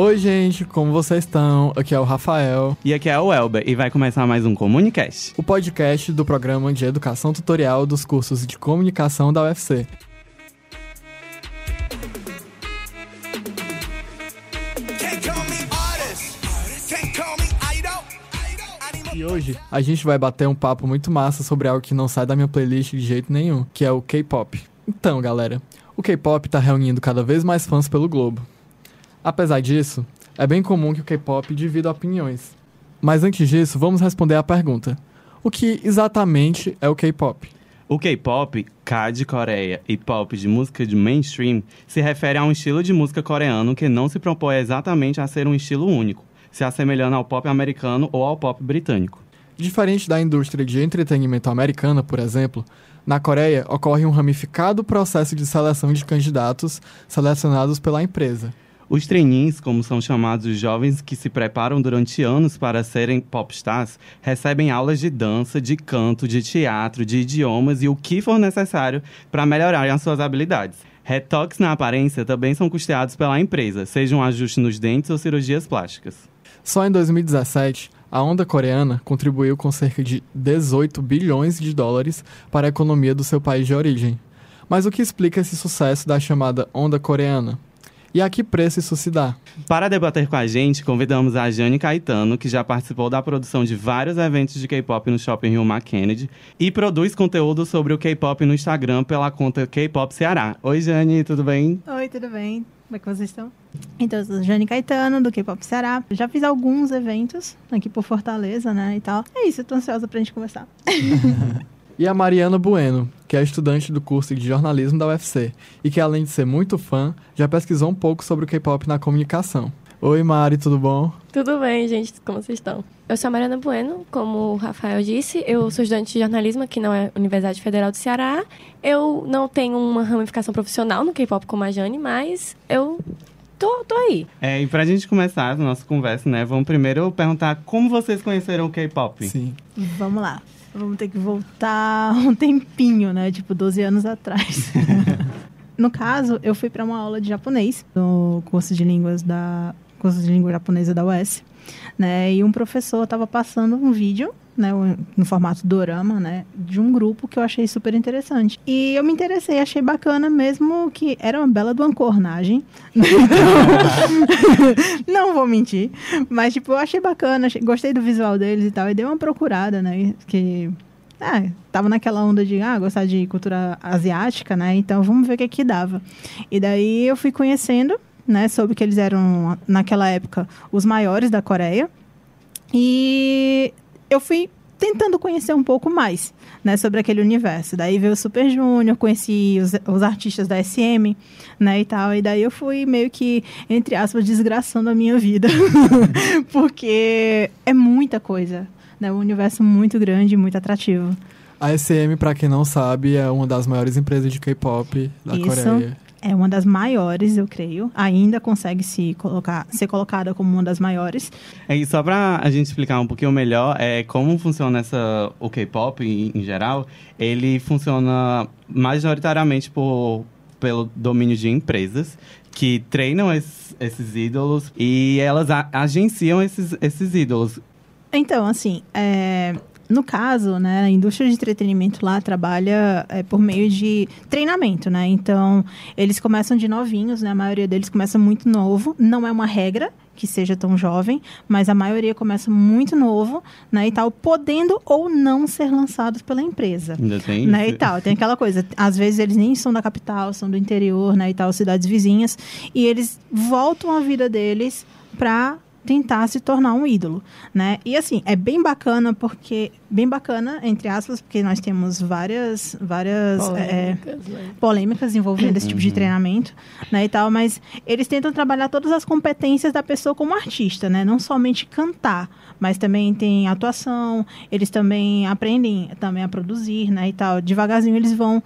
Oi, gente, como vocês estão? Aqui é o Rafael. E aqui é o Elber, e vai começar mais um Comunicast. O podcast do programa de educação tutorial dos cursos de comunicação da UFC. E hoje a gente vai bater um papo muito massa sobre algo que não sai da minha playlist de jeito nenhum, que é o K-pop. Então, galera, o K-pop está reunindo cada vez mais fãs pelo globo. Apesar disso, é bem comum que o K-pop divida opiniões. Mas antes disso, vamos responder à pergunta: o que exatamente é o K-pop? O K-pop, K de Coreia e pop de música de mainstream, se refere a um estilo de música coreano que não se propõe exatamente a ser um estilo único, se assemelhando ao pop americano ou ao pop britânico. Diferente da indústria de entretenimento americana, por exemplo, na Coreia ocorre um ramificado processo de seleção de candidatos selecionados pela empresa. Os trainees, como são chamados os jovens que se preparam durante anos para serem popstars, recebem aulas de dança, de canto, de teatro, de idiomas e o que for necessário para melhorarem as suas habilidades. Retoques na aparência também são custeados pela empresa, seja um ajuste nos dentes ou cirurgias plásticas. Só em 2017, a onda coreana contribuiu com cerca de 18 bilhões de dólares para a economia do seu país de origem. Mas o que explica esse sucesso da chamada onda coreana? E a que preço isso se dá? Para debater com a gente, convidamos a Jane Caetano, que já participou da produção de vários eventos de K-pop no Shopping Rio Kennedy e produz conteúdo sobre o K-pop no Instagram pela conta K-pop Ceará. Oi, Jane, tudo bem? Oi, tudo bem? Como é que vocês estão? Então, eu sou Jane Caetano, do K-Pop Ceará. Já fiz alguns eventos aqui por Fortaleza, né, e tal. É isso, eu tô ansiosa pra gente conversar. e a Mariana Bueno, que é estudante do curso de jornalismo da UFC e que, além de ser muito fã, já pesquisou um pouco sobre o K-pop na comunicação. Oi, Mari, tudo bom? Tudo bem, gente. Como vocês estão? Eu sou a Mariana Bueno, como o Rafael disse, eu sou estudante de jornalismo aqui na Universidade Federal do Ceará. Eu não tenho uma ramificação profissional no K-pop como a Jane, mas eu tô, tô aí. É, e pra gente começar a nossa conversa, né, vamos primeiro perguntar como vocês conheceram o K-pop. Sim. Vamos lá. Vamos ter que voltar um tempinho, né? Tipo, 12 anos atrás. no caso, eu fui para uma aula de japonês no curso de línguas da curso de língua japonesa da UES, né? E um professor estava passando um vídeo né, no formato dorama, né, de um grupo que eu achei super interessante. E eu me interessei, achei bacana mesmo que era uma bela de uma cornagem. não vou mentir, mas tipo, eu achei bacana, achei, gostei do visual deles e tal, e dei uma procurada, né, que é, tava naquela onda de ah, gostar de cultura asiática, né? Então vamos ver o que que dava. E daí eu fui conhecendo, né, soube que eles eram naquela época os maiores da Coreia. E eu fui tentando conhecer um pouco mais, né, sobre aquele universo. Daí veio o Super Junior, conheci os, os artistas da SM, né, e tal. E daí eu fui meio que, entre aspas, desgraçando a minha vida. Porque é muita coisa, né? Um universo muito grande, muito atrativo. A SM, para quem não sabe, é uma das maiores empresas de K-pop da Isso. Coreia é uma das maiores, eu creio. Ainda consegue se colocar, ser colocada como uma das maiores. É, e só para a gente explicar um pouquinho melhor, é como funciona essa, o K-pop em, em geral, ele funciona majoritariamente por, pelo domínio de empresas que treinam esses, esses ídolos e elas a, agenciam esses, esses ídolos. Então, assim, é, no caso, né, a indústria de entretenimento lá trabalha é, por meio de treinamento, né? Então, eles começam de novinhos, né? A maioria deles começa muito novo. Não é uma regra que seja tão jovem, mas a maioria começa muito novo, né, e tal, podendo ou não ser lançados pela empresa. Ainda tem né, e tal. Tem aquela coisa, às vezes eles nem são da capital, são do interior, né, e tal, cidades vizinhas, e eles voltam a vida deles para tentar se tornar um ídolo, né? E assim, é bem bacana porque bem bacana entre aspas, porque nós temos várias várias polêmicas, é, né? polêmicas envolvendo esse tipo de uhum. treinamento, né, e tal, mas eles tentam trabalhar todas as competências da pessoa como artista, né? Não somente cantar, mas também tem atuação, eles também aprendem também a produzir, né, e tal. Devagarzinho eles vão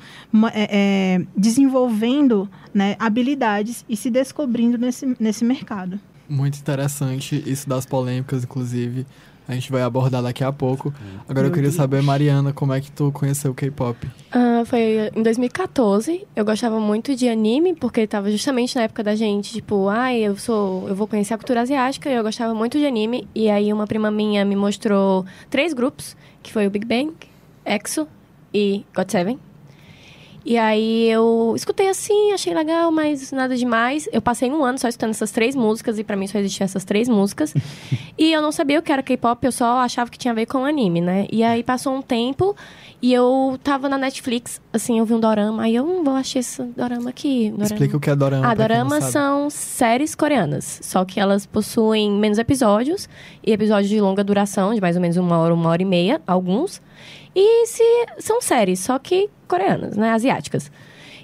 é, é, desenvolvendo, né, habilidades e se descobrindo nesse, nesse mercado. Muito interessante isso das polêmicas, inclusive. A gente vai abordar daqui a pouco. Agora Meu eu queria Deus. saber, Mariana, como é que tu conheceu o K-pop? Uh, Ah, foi em 2014. Eu gostava muito de anime, porque tava justamente na época da gente, tipo, ai, eu sou. Eu vou conhecer a cultura asiática e eu gostava muito de anime. E aí uma prima minha me mostrou três grupos, que foi o Big Bang, EXO e GOT7. E aí eu escutei assim, achei legal, mas nada demais. Eu passei um ano só escutando essas três músicas e pra mim só existiam essas três músicas. e eu não sabia o que era K-pop, eu só achava que tinha a ver com anime, né? E aí passou um tempo e eu tava na Netflix, assim, eu vi um dorama, aí eu não vou achar esse dorama aqui. Dorama. Explica o que é dorama. Ah, sabe. são séries coreanas, só que elas possuem menos episódios e episódios de longa duração, de mais ou menos uma hora, uma hora e meia, alguns. E se são séries, só que coreanas, né, asiáticas.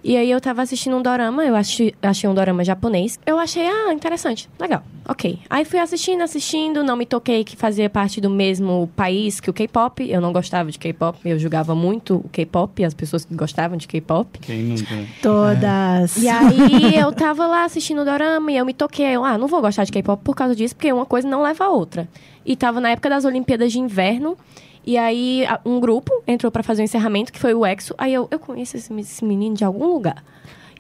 E aí eu tava assistindo um dorama, eu achei, achei um dorama japonês. Eu achei, ah, interessante, legal, ok. Aí fui assistindo, assistindo, não me toquei que fazia parte do mesmo país que o K-pop. Eu não gostava de K-pop, eu julgava muito o K-pop, as pessoas que gostavam de K-pop. Quem nunca? Todas. E aí eu tava lá assistindo o dorama e eu me toquei. Eu, ah, não vou gostar de K-pop por causa disso, porque uma coisa não leva a outra. E tava na época das Olimpíadas de Inverno. E aí um grupo entrou pra fazer o encerramento, que foi o EXO. Aí eu, eu conheço esse, esse menino de algum lugar.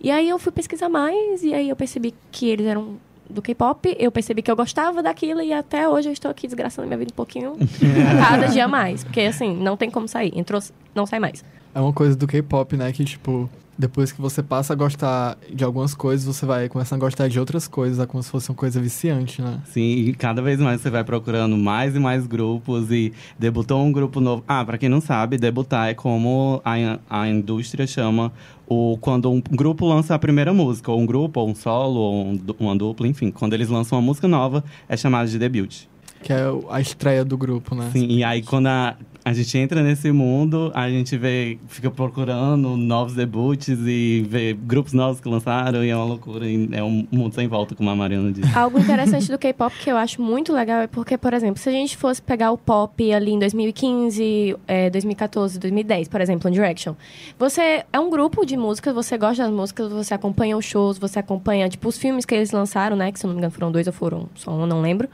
E aí eu fui pesquisar mais, e aí eu percebi que eles eram do K-pop. Eu percebi que eu gostava daquilo, e até hoje eu estou aqui desgraçando minha vida um pouquinho, cada dia mais. Porque assim, não tem como sair. Entrou, não sai mais. É uma coisa do K-pop, né? Que, tipo, depois que você passa a gostar de algumas coisas, você vai começando a gostar de outras coisas. É como se fosse uma coisa viciante, né? Sim, e cada vez mais você vai procurando mais e mais grupos e debutou um grupo novo. Ah, pra quem não sabe, debutar é como a, a indústria chama o quando um grupo lança a primeira música, ou um grupo, ou um solo, ou um, uma dupla, enfim. Quando eles lançam uma música nova, é chamado de debut. Que é a estreia do grupo, né? Sim, e aí quando a, a gente entra nesse mundo, a gente vê, fica procurando novos debuts e vê grupos novos que lançaram, e é uma loucura, é um mundo sem volta, como a Mariana disse. Algo interessante do K-pop que eu acho muito legal é porque, por exemplo, se a gente fosse pegar o pop ali em 2015, é, 2014, 2010, por exemplo, One Direction, você é um grupo de músicas, você gosta das músicas, você acompanha os shows, você acompanha, tipo, os filmes que eles lançaram, né? Que se não me engano foram dois ou foram só um, não lembro.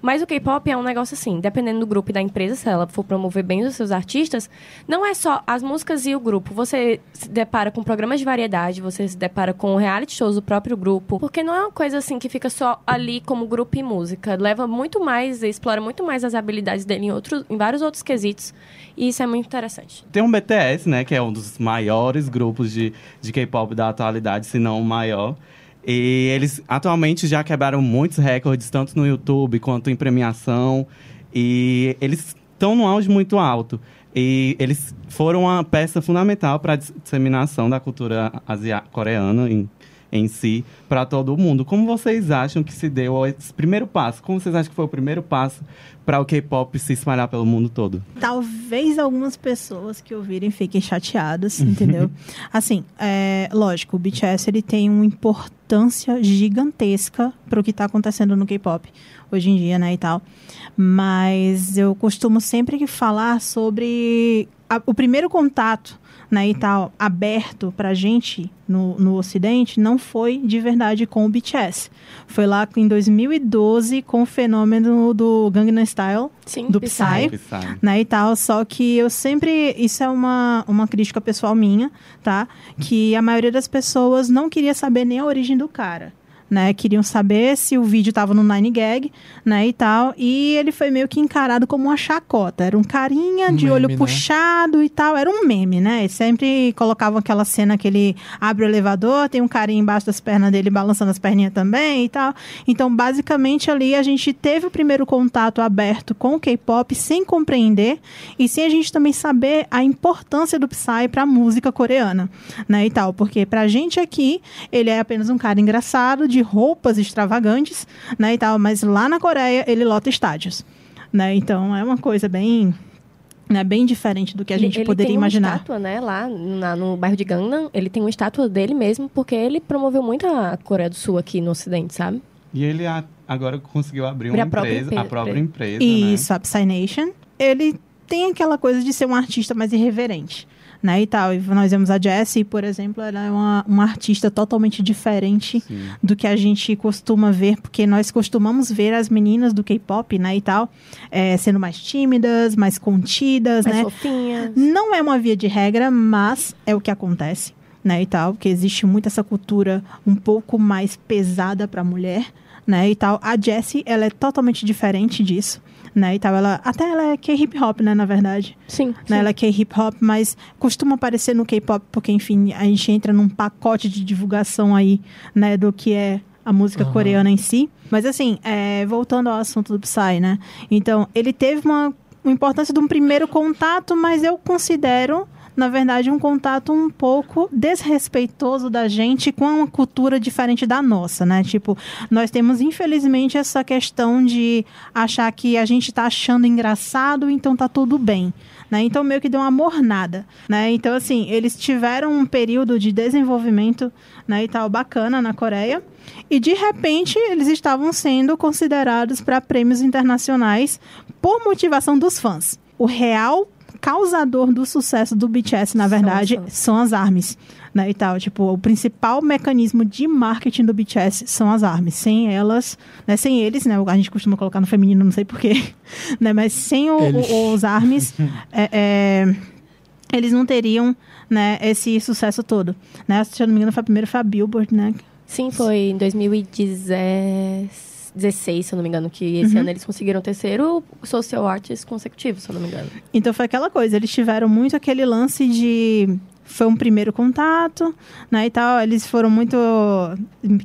Mas o K-pop é um negócio assim, dependendo do grupo e da empresa, se ela for promover bem os seus artistas, não é só as músicas e o grupo. Você se depara com programas de variedade, você se depara com reality shows do próprio grupo. Porque não é uma coisa assim que fica só ali como grupo e música. Leva muito mais, explora muito mais as habilidades dele em, outros, em vários outros quesitos. E isso é muito interessante. Tem um BTS, né, que é um dos maiores grupos de, de K-pop da atualidade, se não o maior. E eles atualmente já quebraram muitos recordes, tanto no YouTube quanto em premiação. E eles estão num auge muito alto. E eles foram uma peça fundamental para a disseminação da cultura coreana em, em si para todo mundo. Como vocês acham que se deu esse primeiro passo? Como vocês acham que foi o primeiro passo para o K-pop se espalhar pelo mundo todo? Talvez algumas pessoas que ouvirem fiquem chateadas, entendeu? Assim, é, lógico, o BTS ele tem uma importância gigantesca para o que está acontecendo no K-pop hoje em dia, né, e tal. Mas eu costumo sempre que falar sobre a- o primeiro contato, né, e tal, aberto pra gente no, no Ocidente, não foi de verdade com o BTS. Foi lá em 2012 com o fenômeno do Gangnam Style, Sim, Do Psy. Psy. Psy. né, e tal, só que eu sempre, isso é uma, uma crítica pessoal minha, tá, que a maioria das pessoas não queria saber nem a origem do cara, né, queriam saber se o vídeo tava no Nine Gag, né, e tal, e ele foi meio que encarado como uma chacota, era um carinha Um de meme, olho né? puxado e tal, era um meme, né, e sempre colocavam aquela cena que ele abre o elevador, tem um carinha embaixo das pernas dele balançando as perninhas também e tal, então basicamente ali a gente teve o primeiro contato aberto com o K-pop sem compreender e sem a gente também saber a importância do Psy para a música coreana, né, e tal, porque pra gente aqui ele é apenas um cara engraçado de roupas extravagantes, né, e tal, mas lá na Coreia ele lota estádios, né? Então é uma coisa bem né, bem diferente do que a Ele- gente ele poderia tem uma imaginar. estátua, né, lá na- no bairro de Gangnam, ele tem uma estátua dele mesmo, porque ele promoveu muito a Coreia do Sul aqui no Ocidente, sabe? E ele a- agora conseguiu abrir uma a própria empresa, empre- a própria empresa, Isso, a Psy Nation. Ele tem aquela coisa de ser um artista mais irreverente. Né, e tal. E nós vemos a Jessie, por exemplo, ela é uma, uma artista totalmente diferente Sim. do que a gente costuma ver, porque nós costumamos ver as meninas do K-pop, né, e tal, é, sendo mais tímidas, mais contidas, Mais né? fofinhas. Não é uma via de regra, mas é o que acontece, né, e tal, porque existe muito essa cultura um pouco mais pesada para a mulher, né, e tal. A Jessie, ela é totalmente diferente disso, né, e tal. Ela, até ela é K-hip hop, né, na verdade. Sim. Né, sim. ela é K-hip hop, mas costuma aparecer no K-pop, porque, enfim, a gente entra num pacote de divulgação aí, né, do que é a música Aham. coreana em si. Mas, assim, é, voltando ao assunto do Psy, né? Então, ele teve uma, uma importância de um primeiro contato, mas eu considero. Na verdade, um contato um pouco desrespeitoso da gente com uma cultura diferente da nossa, né? Tipo, nós temos, infelizmente, essa questão de achar que a gente tá achando engraçado, então tá tudo bem. Né? Então, meio que deu uma mornada, né? Então, assim, eles tiveram um período de desenvolvimento, né, e tal, bacana na Coreia. E, de repente, eles estavam sendo considerados para prêmios internacionais por motivação dos fãs. O real causador do sucesso do BTS, na São verdade, os fãs. são as armas, né, e tal. Tipo, o principal mecanismo de marketing do BTS são as armas. Sem elas, né, sem eles, né, a gente costuma colocar no feminino, não sei porquê, né, mas sem o- o- os armas, é, é, eles não teriam, né, esse sucesso todo. Né? Se eu não me engano, foi a primeira foi a Billboard, né? Sim, foi em 2016, se eu não me engano, que esse Uhum. ano eles conseguiram o terceiro Social Artist consecutivo, se eu não me engano. Então foi aquela coisa, eles tiveram muito aquele lance de foi um primeiro contato, né, e tal. Eles foram muito,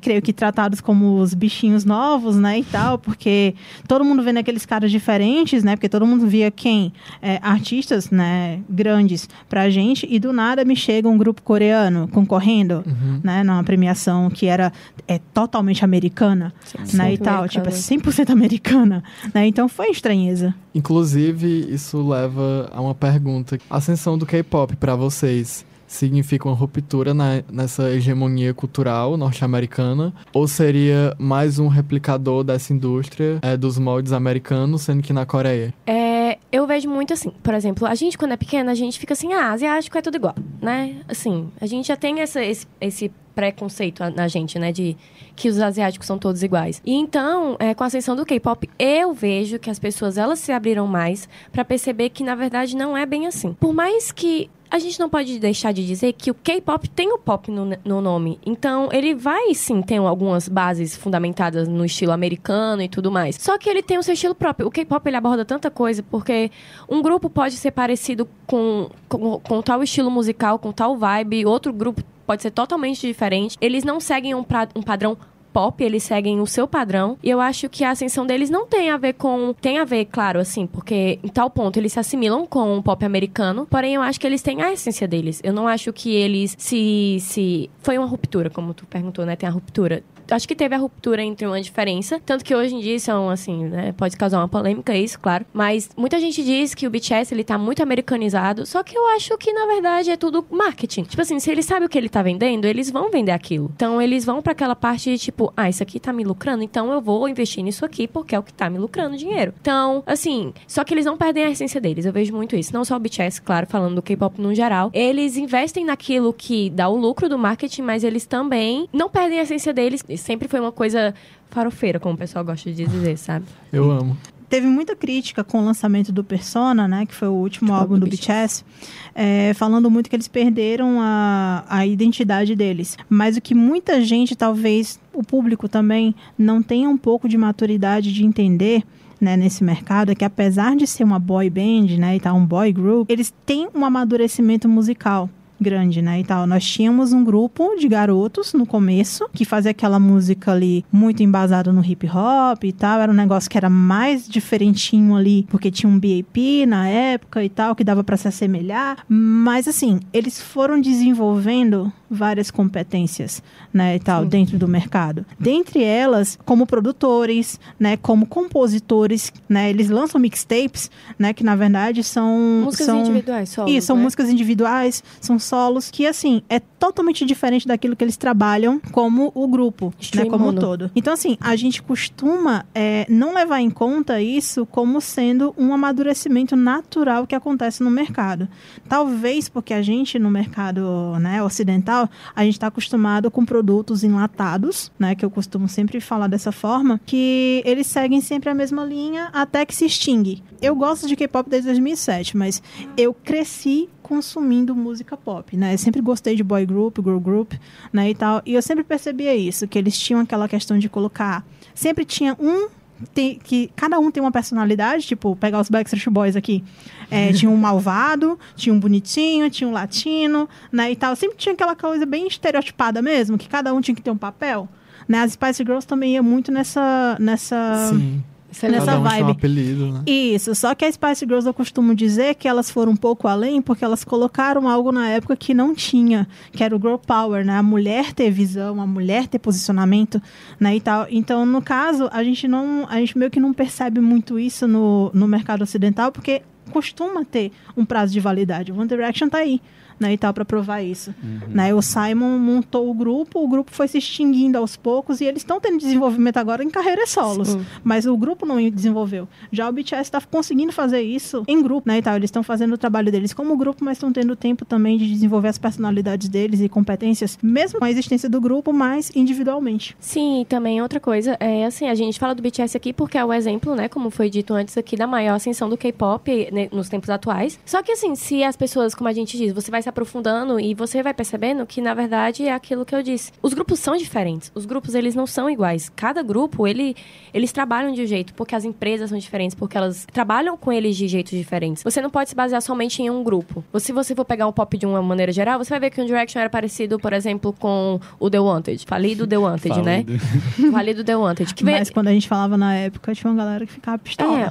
creio que tratados como os bichinhos novos, né, e tal, porque todo mundo vendo aqueles caras diferentes, né, porque todo mundo via quem É, artistas, né, grandes pra gente e do nada me chega um grupo coreano concorrendo, Uhum. né, numa premiação que era é totalmente americana, né, e tal, tipo, é 100% americana, né? Então foi estranheza. Inclusive, isso leva a uma pergunta. A ascensão do K-pop pra vocês significa uma ruptura na- nessa hegemonia cultural norte-americana? Ou seria mais um replicador dessa indústria é, dos moldes americanos, sendo que na Coreia? É, eu vejo muito assim, por exemplo, a gente quando é pequena, a gente fica assim, ah, asiático é tudo igual, né? Assim, a gente já tem essa, esse, esse preconceito na gente, né, de que os asiáticos são todos iguais. E então, é, com a ascensão do K-pop, eu vejo que as pessoas elas se abriram mais pra perceber que na verdade não é bem assim. Por mais que a gente não pode deixar de dizer que o K-pop tem o pop no, no nome. Então, ele vai sim ter algumas bases fundamentadas no estilo americano e tudo mais. Só que ele tem o seu estilo próprio. O K-pop ele aborda tanta coisa, porque um grupo pode ser parecido com, com, com tal estilo musical, com tal vibe, outro grupo pode ser totalmente diferente. Eles não seguem um, pra, um padrão pop, eles seguem o seu padrão. E eu acho que a ascensão deles não tem a ver com. Tem a ver, claro, assim, porque em tal ponto eles se assimilam com o pop americano. Porém, eu acho que eles têm a essência deles. Eu não acho que eles se. se... Foi uma ruptura, como tu perguntou, né? Tem a ruptura. Acho que teve a ruptura entre uma diferença. Tanto que hoje em dia são, assim, né? Pode causar uma polêmica isso, claro. Mas muita gente diz que o BTS, ele tá muito americanizado. Só que eu acho que, na verdade, é tudo marketing. Tipo assim, se eles sabem o que ele tá vendendo, eles vão vender aquilo. Então, eles vão pra aquela parte de, tipo, ah, isso aqui tá me lucrando, então eu vou investir nisso aqui porque é o que tá me lucrando dinheiro. Então, assim, só que eles não perdem a essência deles. Eu vejo muito isso. Não só o BTS, claro, falando do K-pop no geral. Eles investem naquilo que dá o lucro do marketing, mas eles também não perdem a essência deles. Sempre foi uma coisa farofeira, como o pessoal gosta de dizer, sabe? Eu amo. Teve muita crítica com o lançamento do Persona, né? Que foi o último Tipo, álbum do do BTS. é, falando muito que eles perderam a, a identidade deles. Mas o que muita gente, talvez o público também, não tenha um pouco de maturidade de entender né, nesse mercado é que apesar de ser uma boy band, né, e tal, um boy group, eles têm um amadurecimento musical grande, né, e tal. Nós tínhamos um grupo de garotos no começo que fazia aquela música ali muito embasada no hip hop e tal, era um negócio que era mais diferentinho ali, porque tinha um BAP na época e tal, que dava para se assemelhar, mas assim, eles foram desenvolvendo várias competências, né, e tal, dentro do mercado. Dentre elas, como produtores, né, como compositores, né, eles lançam mixtapes, né, que na verdade são Músicas são individuais, só. isso, são músicas individuais, são solos, que assim, é totalmente diferente daquilo que eles trabalham como o grupo, né, como todo. Então assim, a gente costuma é, não levar em conta isso como sendo um amadurecimento natural que acontece no mercado. Talvez porque a gente no mercado né, ocidental, a gente está acostumado com produtos enlatados, né, que eu costumo sempre falar dessa forma, que eles seguem sempre a mesma linha até que se extingue. Eu gosto de K-pop desde 2007, mas eu cresci consumindo música pop, né? Eu sempre gostei de boy group, girl group, né, e tal. E eu sempre percebia isso, que eles tinham aquela questão de colocar, sempre tinha um tem, que cada um tem uma personalidade, tipo, pegar os Backstreet Boys aqui. É, tinha um malvado, tinha um bonitinho, tinha um latino, né, e tal. Sempre tinha aquela coisa bem estereotipada mesmo, que cada um tinha que ter um papel. Né? As Spice Girls também ia muito nessa nessa Sim. Excelente. Nessa Cada um tinha um vibe. apelido, né? isso, só que as Spice Girls eu costumo dizer que elas foram um pouco além porque elas colocaram algo na época que não tinha, que era o girl power, né? A mulher ter visão, a mulher ter posicionamento, né, e tal. Então, no caso, a gente não, a gente meio que não percebe muito isso no, no mercado ocidental porque costuma ter um prazo de validade. One Direction tá aí. Né, e tal, para provar isso. Né, o Simon montou o grupo, o grupo foi se extinguindo aos poucos e eles estão tendo desenvolvimento agora em carreiras solos. Sim. Mas o grupo não desenvolveu. Já o BTS está conseguindo fazer isso em grupo, né? E tal. Eles estão fazendo o trabalho deles como grupo, mas estão tendo tempo também de desenvolver as personalidades deles e competências, mesmo com a existência do grupo, mas individualmente. Sim, e também outra coisa, é assim, a gente fala do BTS aqui porque é o exemplo, né, como foi dito antes aqui, da maior ascensão do K-pop né, nos tempos atuais. Só que assim, se as pessoas, como a gente diz, você vai se aprofundando e você vai percebendo que, na verdade, é aquilo que eu disse. Os grupos são diferentes. Os grupos, eles não são iguais. Cada grupo, ele, eles trabalham de um jeito, porque as empresas são diferentes, porque elas trabalham com eles de jeitos diferentes. Você não pode se basear somente em um grupo. Se você for pegar um pop de uma maneira geral, você vai ver que o Direction era parecido, por exemplo, com o The Wanted. Falei do The Wanted, né? Falido. Falei do The Wanted. Que Mas quando a gente falava na época, tinha uma galera que ficava pistola. é,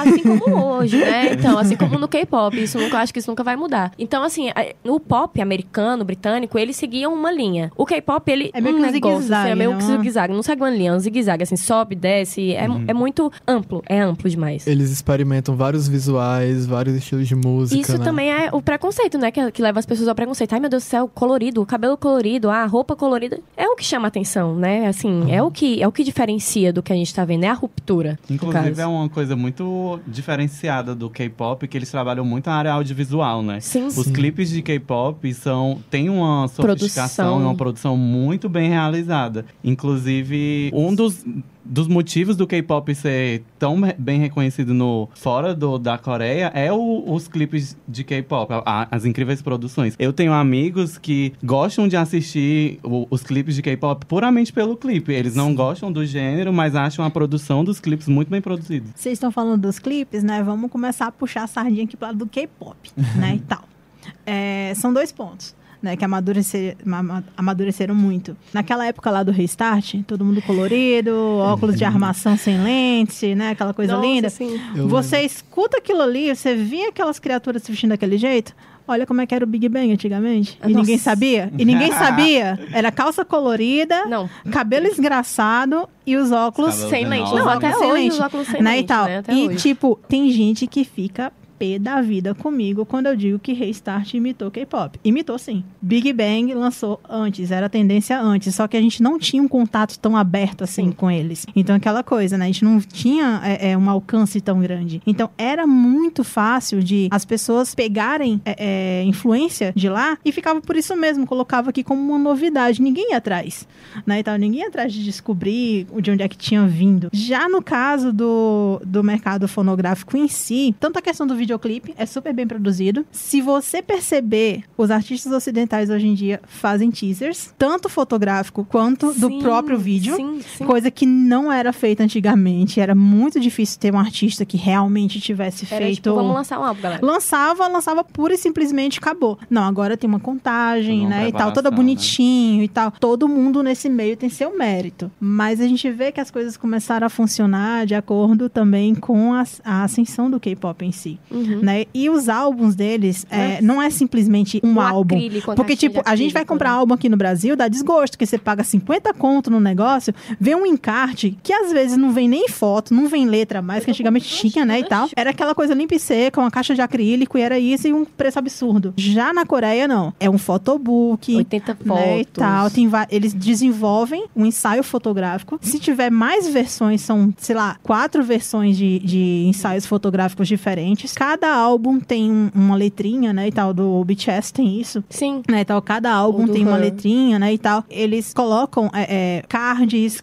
assim como hoje, né? Então, assim como no K-pop, isso nunca, acho que isso nunca vai mudar. Então, assim, no pop americano, britânico, eles seguiam uma linha. O K-pop, ele É meio que um negócio, zigue-zague, assim, é meio que não é? zigue-zague. Não segue uma linha, é um zigue-zague, assim, sobe, desce. É, é muito amplo, é amplo demais. Eles experimentam vários visuais, vários estilos de música, Isso né? também é o preconceito, né? Que, que leva as pessoas ao preconceito. Ai, meu Deus do céu, colorido, o cabelo colorido, a roupa colorida. É o que chama atenção, né? Assim, é, o que, é o que diferencia do que a gente tá vendo, é a ruptura. Inclusive, é uma coisa muito diferenciada do K-pop, que eles trabalham muito na área audiovisual, né? Sim. Os clipes de K-pop são tem uma sofisticação Produção. e uma produção muito bem realizada. Inclusive, um dos, dos motivos do K-pop ser tão bem reconhecido no fora do, da Coreia é o- os clipes de K-pop, as incríveis produções. Eu tenho amigos que gostam de assistir o- os clipes de K-pop puramente pelo clipe. Eles não gostam do gênero, mas acham a produção dos clipes muito bem produzida. Vocês estão falando dos clipes, né? Vamos começar a puxar a sardinha aqui pro lado do K-pop, né? E tal. É, são dois pontos. Né, que amadureceram, ama- amadureceram muito. Naquela época lá do Restart, todo mundo colorido, óculos de armação sem lente, né? Aquela coisa Nossa, linda. sim. Eu Você escuta aquilo ali, você via aquelas criaturas se vestindo daquele jeito. Olha como é que era o Big Bang antigamente. E Nossa. ninguém sabia. E ninguém sabia. Era calça colorida, Não, cabelo esgraçado e os óculos sem lente. Não, até sem hoje lente, os óculos sem né, lente, e tal. né? Até e, hoje. tipo, tem gente que fica pé da vida comigo quando eu digo que Restart imitou K-pop. Imitou sim. Big Bang lançou antes, era tendência antes, só que a gente não tinha um contato tão aberto assim Sim. com eles. Então, aquela coisa, né? A gente não tinha é, é, um alcance tão grande. Então, era muito fácil de as pessoas pegarem é, é, influência de lá e ficava por isso mesmo, colocava aqui como uma novidade. Ninguém ia atrás, né? Então, ninguém ia atrás de descobrir de onde é que tinha vindo. Já no caso do, do mercado fonográfico em si, tanto a questão do videoclipe é super bem produzido. Se você perceber, os artistas ocidentais hoje em dia fazem teasers, tanto fotográfico quanto do Sim, próprio vídeo. Sim, sim. Coisa que não era feita antigamente. Era muito difícil ter um artista que realmente tivesse Era feito. tipo, vamos lançar um álbum, galera. Lançava, lançava pura e simplesmente acabou. Não, agora tem uma contagem, Toda uma né? E tal, todo preparação, bonitinho e tal. Todo mundo nesse meio tem seu mérito. Mas a gente vê que as coisas começaram a funcionar de acordo também com a, a ascensão do K-pop em si. Uhum. Né? E os álbuns deles é, não é simplesmente um, Um álbum. acrílico, uma Porque, tipo, de a gente vai comprar né? álbum aqui no Brasil, dá desgosto, porque você paga 50 conto no negócio, vê um encarte que às vezes não vem nem foto, não vem letra mais, que antigamente tinha, né, e tal. Era aquela coisa limpa e seca, uma caixa de acrílico, e era isso e um preço absurdo. Já na Coreia, não. É um photobook, 80 fotos. né, e tal. Tem eles desenvolvem um ensaio fotográfico. Se tiver mais versões, são, sei lá, quatro versões de, de ensaios fotográficos diferentes. Cada álbum tem um- uma letrinha, né, e tal. Do BTS tem isso. Sim. Né, e tal, cada álbum tem uma Han. letrinha, né, e tal. Eles colocam é, é, cards, Cards,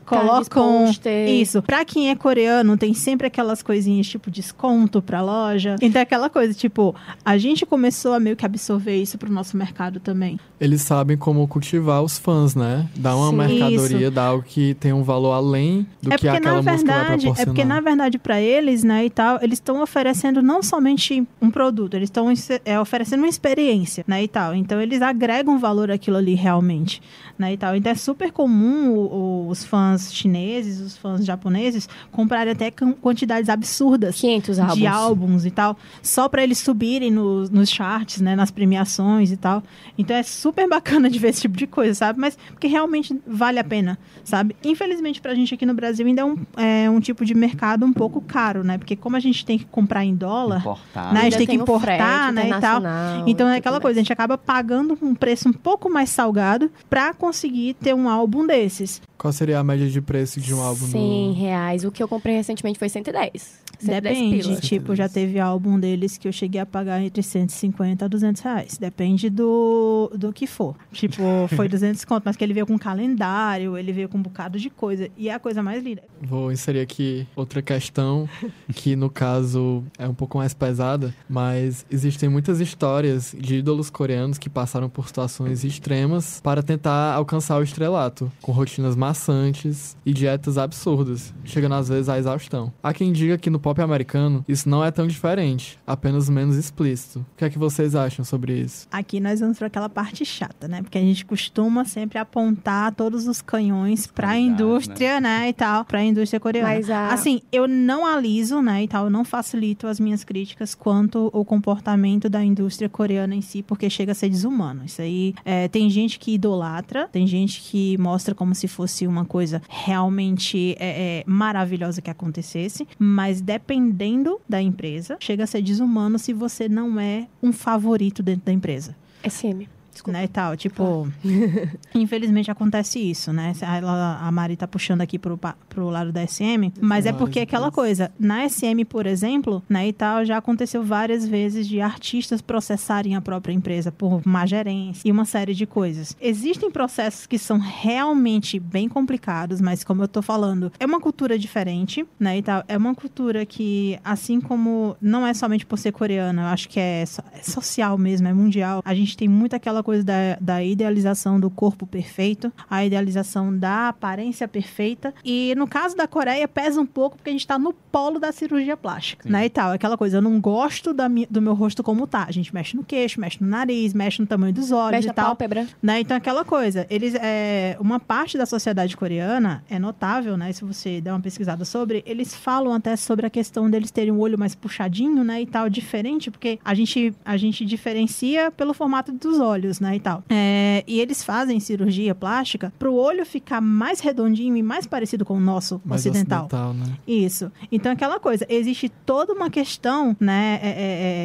colocam pôster. isso. Pra quem é coreano, tem sempre aquelas coisinhas tipo desconto pra loja. Então é aquela coisa, tipo, a gente começou a meio que absorver isso pro nosso mercado também. Eles sabem como cultivar os fãs, né? Dar uma Sim. mercadoria, dar algo que tem um valor além do é que porque aquela na música vai verdade, proporcionar. é porque na verdade para eles, né, e tal, eles estão oferecendo não somente um produto, eles estão é, oferecendo uma experiência, né, e tal. Então eles agregam valor àquilo ali realmente, né, e tal. Então é super comum o- o- os fãs chineses, os fãs japoneses comprarem até quantidades absurdas 500 álbuns. de álbuns e tal, só para eles subirem nos, nos charts, né, nas premiações e tal. Então é super bacana de ver esse tipo de coisa, sabe? Mas porque realmente vale a pena, sabe? Infelizmente pra gente aqui no Brasil ainda é um, é um tipo de mercado um pouco caro, né? Porque como a gente tem que comprar em dólar, Importar. Né? a gente Ainda tem que importar, frete né, e tal. então é aquela coisa, a gente acaba pagando um preço um pouco mais salgado pra conseguir ter um álbum desses. Qual seria a média de preço de um álbum 100 no... reais. O que eu comprei recentemente foi 110. 110 Depende, pilas. tipo, já teve álbum deles que eu cheguei a pagar entre 150 a 200 reais. Depende do, do que for. Tipo, foi 200 conto, mas que ele veio com calendário, ele veio com um bocado de coisa. E é a coisa mais linda. Vou inserir aqui outra questão, que no caso é um pouco mais pesada, mas existem muitas histórias de ídolos coreanos que passaram por situações extremas para tentar alcançar o estrelato, com rotinas maçantes e dietas absurdas, chegando às vezes à exaustão. Há quem diga que no pop americano isso não é tão diferente, apenas menos explícito. O que é que vocês acham sobre isso? Aqui nós vamos para aquela parte chata, né? Porque a gente costuma sempre apontar todos os canhões pra Cuidado, indústria, né? E tal, pra indústria coreana. Mas a- Assim, eu não aliso, né? E tal, eu não facilito as minhas críticas quanto o comportamento da indústria coreana em si, porque chega a ser desumano. Isso aí, é, tem gente que idolatra, tem gente que mostra como se fosse uma coisa realmente é, é, maravilhosa que acontecesse, mas dependendo da empresa, chega a ser desumano se você não é um favorito dentro da empresa SM. Desculpa. né, e tal, tipo, infelizmente acontece isso, né, Ela- a Mari tá puxando aqui pro, pro lado da SM, mas é porque aquela vezes. coisa, na SM, por exemplo, né, e tal, já aconteceu várias vezes de artistas processarem a própria empresa por má gerência e uma série de coisas. Existem processos que são realmente bem complicados, mas como eu tô falando, é uma cultura diferente, né, e tal, é uma cultura que, assim como não é somente por ser coreana, eu acho que é, so- é social mesmo, é mundial, a gente tem muito aquela coisa da, da idealização do corpo perfeito, a idealização da aparência perfeita. E no caso da Coreia, pesa um pouco porque a gente tá no polo da cirurgia plástica, Sim. né? E tal. Aquela coisa, eu não gosto da mi- do meu rosto como tá. A gente mexe no queixo, mexe no nariz, mexe no tamanho dos olhos Mexe e a tal. pálpebra. Né? Então, aquela coisa, eles é, uma parte da sociedade coreana é notável, né? Se você der uma pesquisada sobre, eles falam até sobre a questão deles terem um olho mais puxadinho, né? E tal, diferente, porque a gente, a gente diferencia pelo formato dos olhos, né? E tal. É, e eles fazem cirurgia plástica pro olho ficar mais redondinho e mais parecido com o nosso Mais ocidental. ocidental, né? Isso. Então, aquela coisa, existe toda uma questão, né, é, é,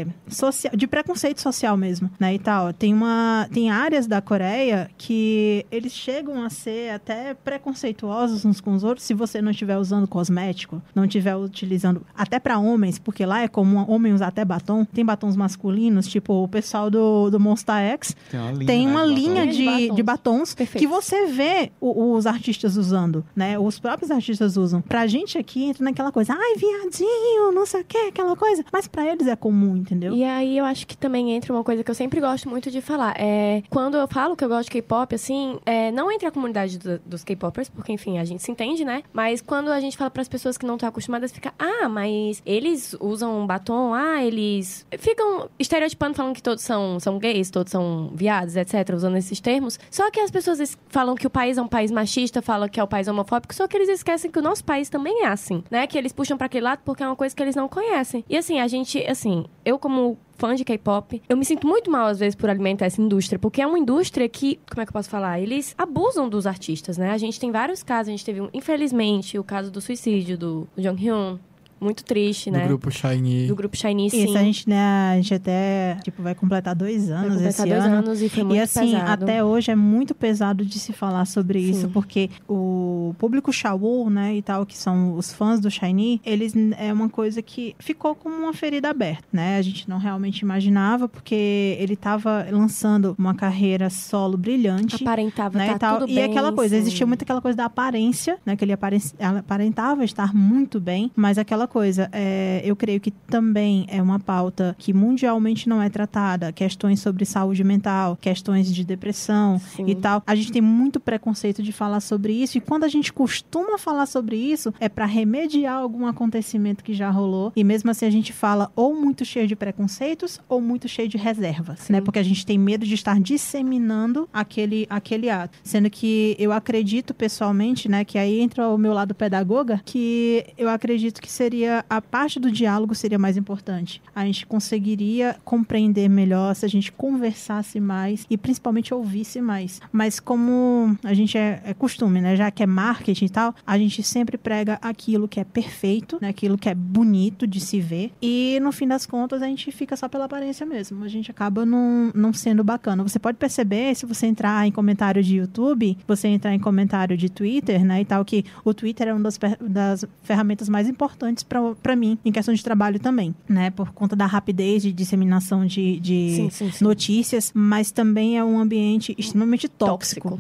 é, social, de preconceito social mesmo, né, e tal. Tem uma, tem áreas da Coreia que eles chegam a ser até preconceituosos uns com os outros se você não estiver usando cosmético, não estiver utilizando, até para homens, porque lá é comum homem usar até batom. Tem batons masculinos, tipo o pessoal do, do Monster X, Tem uma linha, tem né, uma de linha batom. de, Batons. de batons que você vê o- os artistas usando, né? Os próprios artistas usam. Pra gente aqui entra naquela coisa, ai, viadinho, não sei o que, aquela coisa. Mas pra eles é comum, entendeu? E aí eu acho que também entra uma coisa que eu sempre gosto muito de falar. É, quando eu falo que eu gosto de K-pop, assim, é, não entre a comunidade do- dos K-popers, porque enfim, a gente se entende, né? Mas quando a gente fala pras pessoas que não estão acostumadas, fica, ah, mas eles usam batom, ah, eles ficam estereotipando falando que todos são, são gays, todos são viados, etc., usando esses termos. Só que as pessoas es- falam que o país é um país machista, falam que é um país homofóbico, só que eles esquecem que o nosso país também é assim, né? Que eles puxam pra aquele lado porque é uma coisa que eles não conhecem. E assim, a gente, assim, eu como fã de K-pop, eu me sinto muito mal às vezes por alimentar essa indústria, porque é uma indústria que, como é que eu posso falar? Eles abusam dos artistas, né? A gente tem vários casos, a gente teve, infelizmente, o caso do suicídio do Jong-hyun, muito triste, Do né? grupo Shiny. Do grupo Shiny, sim. Isso, a gente, né, a gente até, tipo, vai completar dois Vai anos completar esse dois ano. anos e foi muito e assim, pesado. até hoje é muito pesado de se falar sobre Sim. isso, porque o público Shawu, né, e tal, que são os fãs do Shiny, eles é uma coisa que ficou como uma ferida aberta, né? A gente não realmente imaginava, porque ele tava lançando uma carreira solo brilhante. Aparentava Né, tá e, tal. tudo e bem. aquela coisa, sim. existia muito aquela coisa da aparência, né? Que ele aparentava estar muito bem, mas aquela coisa, é, eu creio que também é uma pauta que mundialmente não é tratada. Questões sobre saúde mental, questões de depressão Sim. e tal. A gente tem muito preconceito de falar sobre isso, e quando a gente costuma falar sobre isso, é para remediar algum acontecimento que já rolou. E mesmo assim a gente fala ou muito cheio de preconceitos ou muito cheio de reservas, Sim. né? Porque a gente tem medo de estar disseminando aquele, aquele ato. Sendo que eu acredito pessoalmente, né, que aí entra o meu lado pedagoga, que eu acredito que seria a parte do diálogo seria mais importante. A gente conseguiria compreender melhor se a gente conversasse mais e principalmente ouvisse mais. Mas como a gente é, é costume, né, já que é marketing e tal, a gente sempre prega aquilo que é perfeito, né, aquilo que é bonito de se ver e no fim das contas a gente fica só pela aparência mesmo. A gente acaba não, sendo bacana. Você pode perceber se você entrar em comentário de YouTube, você entrar em comentário de Twitter, né, e tal, que o Twitter é uma das, das ferramentas mais importantes para mim em questão de trabalho também, né, por conta da rapidez de disseminação de, de Sim, sim, sim. notícias, mas também é um ambiente extremamente tóxico.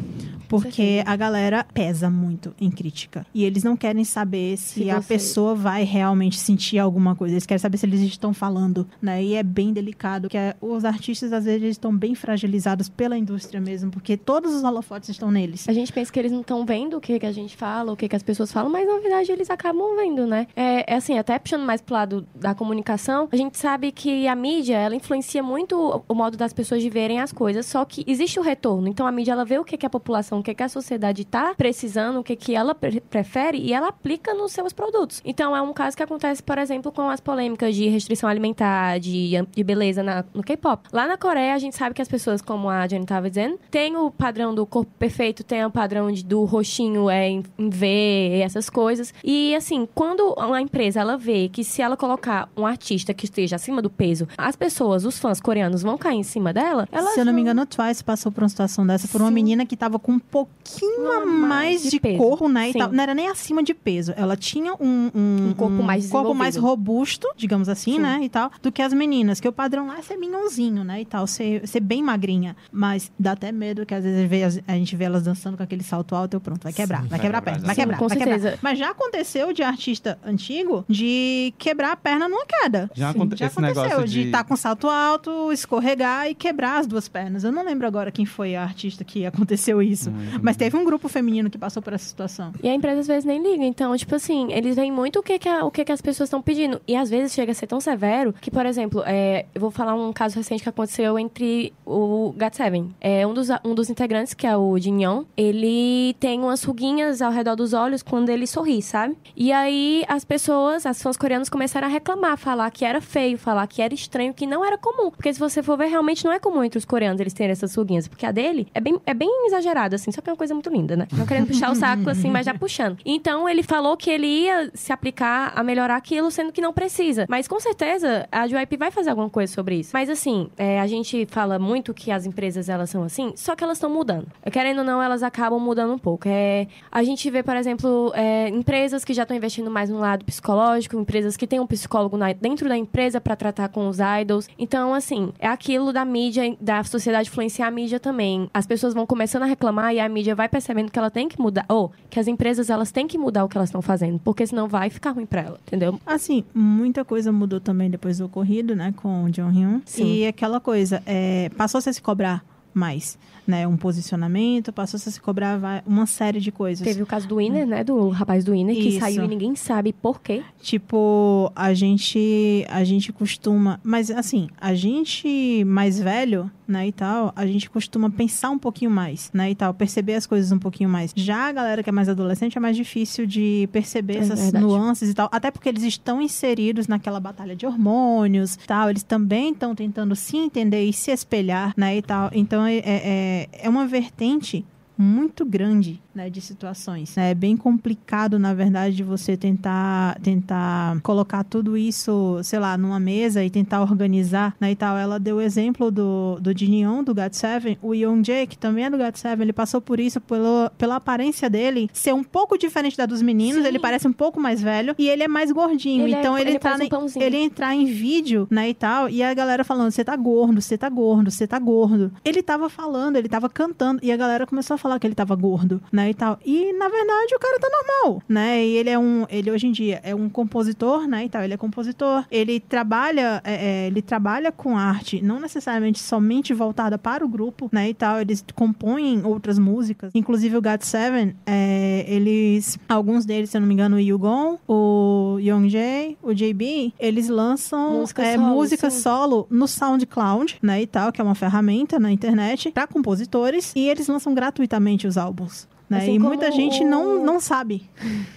Porque certeza. a galera pesa muito em crítica. E eles não querem saber se, Se a você- pessoa vai realmente sentir alguma coisa. Eles querem saber se eles estão falando, né? E é bem delicado, que é- os artistas, às vezes, estão bem fragilizados pela indústria mesmo, porque todos os holofotes estão neles. A gente pensa que eles não estão vendo o que, que a gente fala, o que, que as pessoas falam, mas na verdade eles acabam vendo, né? É, é assim, até puxando mais pro lado da comunicação, a gente sabe que a mídia, ela influencia muito o- modo das pessoas de verem as coisas, só que existe o retorno. Então a mídia, ela vê o que, que a população, o que, que a sociedade tá precisando, o que, que ela pre- prefere e ela aplica nos seus produtos. Então é um caso que acontece, por exemplo, com as polêmicas de restrição alimentar, de, de beleza na- no K-pop. Lá na Coreia, a gente sabe que as pessoas, como a Jenny tava dizendo, tem o padrão do corpo perfeito, tem o padrão de, do roxinho é em, em V, essas coisas. E assim, quando uma empresa ela vê que se ela colocar um artista que esteja acima do peso, as pessoas, os fãs coreanos vão cair em cima dela, Se eu não me engano, o Twice passou por uma situação dessa por uma Sim. menina que tava com um pouquinho a mais de, de peso. corpo, né? E. Não era nem acima de peso. Ela tinha um, um, Um corpo mais corpo mais robusto, digamos assim, Sim. né? E tal, do que as meninas, que o padrão lá é ser minhãozinho, né? E tal, ser, ser bem magrinha. Mas dá até medo que às vezes vê a gente vê elas dançando com aquele salto alto, eu pronto, vai quebrar, Sim. vai quebrar a perna, vai Sim, quebrar, com vai quebrar. Mas já aconteceu de artista antigo de quebrar a perna numa queda. Já, Sim, aconte- já esse aconteceu negócio de estar com salto alto, escorregar e quebrar as duas pernas. Eu não lembro agora quem foi a artista que aconteceu isso. Hum. Mas teve um grupo feminino que passou por essa situação. E a empresa às vezes nem liga. Então, tipo assim, eles veem muito o que, que, a- o que, que as pessoas estão pedindo. E às vezes chega a ser tão severo que, por exemplo, é, eu vou falar um caso recente que aconteceu entre o GOT7. É, um, dos, um dos integrantes, que é o Young, ele tem umas ruguinhas ao redor dos olhos quando ele sorri, sabe? E aí as pessoas, as fãs coreanas começaram a reclamar, falar que era feio, falar que era estranho, que não era comum. Porque se você for ver, realmente não é comum entre os coreanos eles terem essas ruguinhas. Porque a dele é bem, é bem exagerada, assim, só que é uma coisa muito linda, né? Não querendo puxar o saco, assim, mas já puxando. Então ele falou que ele ia se aplicar a melhorar aquilo, sendo que não precisa. Mas com certeza a JYP vai fazer alguma coisa sobre isso. Mas assim, é, a gente fala muito que as empresas elas são assim, só que elas estão mudando. Querendo ou não, elas acabam mudando um pouco. É, a gente vê, por exemplo, é, empresas que já estão investindo mais no lado psicológico, empresas que têm um psicólogo na- dentro da empresa para tratar com os idols. Então, assim, é aquilo da mídia, da sociedade influenciar a mídia também. As pessoas vão começando a reclamar e a mídia vai percebendo que ela tem que mudar, ou que as empresas elas têm que mudar o que elas estão fazendo, porque senão vai ficar ruim para ela, entendeu? Assim, muita coisa mudou também depois do ocorrido, né, com o John Hyun. Sim. E aquela coisa, é, passou-se a se cobrar mais, né? Um posicionamento, passou a se cobrar uma série de coisas. Teve o caso do Winner, né? Do rapaz do Winner, que Isso. saiu e ninguém sabe por quê. Tipo, a gente a gente costuma, mas assim, a gente mais velho, né, e tal, a gente costuma pensar um pouquinho mais, né, e tal, perceber as coisas um pouquinho mais. Já a galera que é mais adolescente é mais difícil de perceber É essas verdade. nuances e tal, até porque eles estão inseridos naquela batalha de hormônios, tal, eles também estão tentando se entender e se espelhar, né, e tal. Então é, é, é uma vertente muito grande né, de situações. É bem complicado, na verdade, de você tentar tentar colocar tudo isso, sei lá, numa mesa e tentar organizar né, e tal. Ela deu o exemplo do, do Jinion, do God Seven, o Young Jae, que também é do God Seven, ele passou por isso pelo, pela aparência dele ser um pouco diferente da dos meninos, Sim. ele parece um pouco mais velho e ele é mais gordinho. Ele é- então ele, ele entrar parece um ele entrar em vídeo, né, e tal, e a galera falando, você tá gordo, você tá gordo, você tá gordo. Ele tava falando, ele tava cantando, e a galera começou a falar que ele tava gordo, né, e tal. E, na verdade, o cara tá normal, né, e ele é um, ele hoje em dia é um compositor, né, e tal, ele é compositor, ele trabalha, é, é, ele trabalha com arte, não necessariamente somente voltada para o grupo, né, e tal, eles compõem outras músicas, inclusive o God Seven, é, eles, alguns deles, se eu não me engano, o Yugon, o Youngjae, o JB, eles lançam Música é, solo, música solo no SoundCloud, né, e tal, que é uma ferramenta na internet para compositores, e eles lançam gratuitamente os álbuns. Né? Assim e muita gente o- não, não sabe.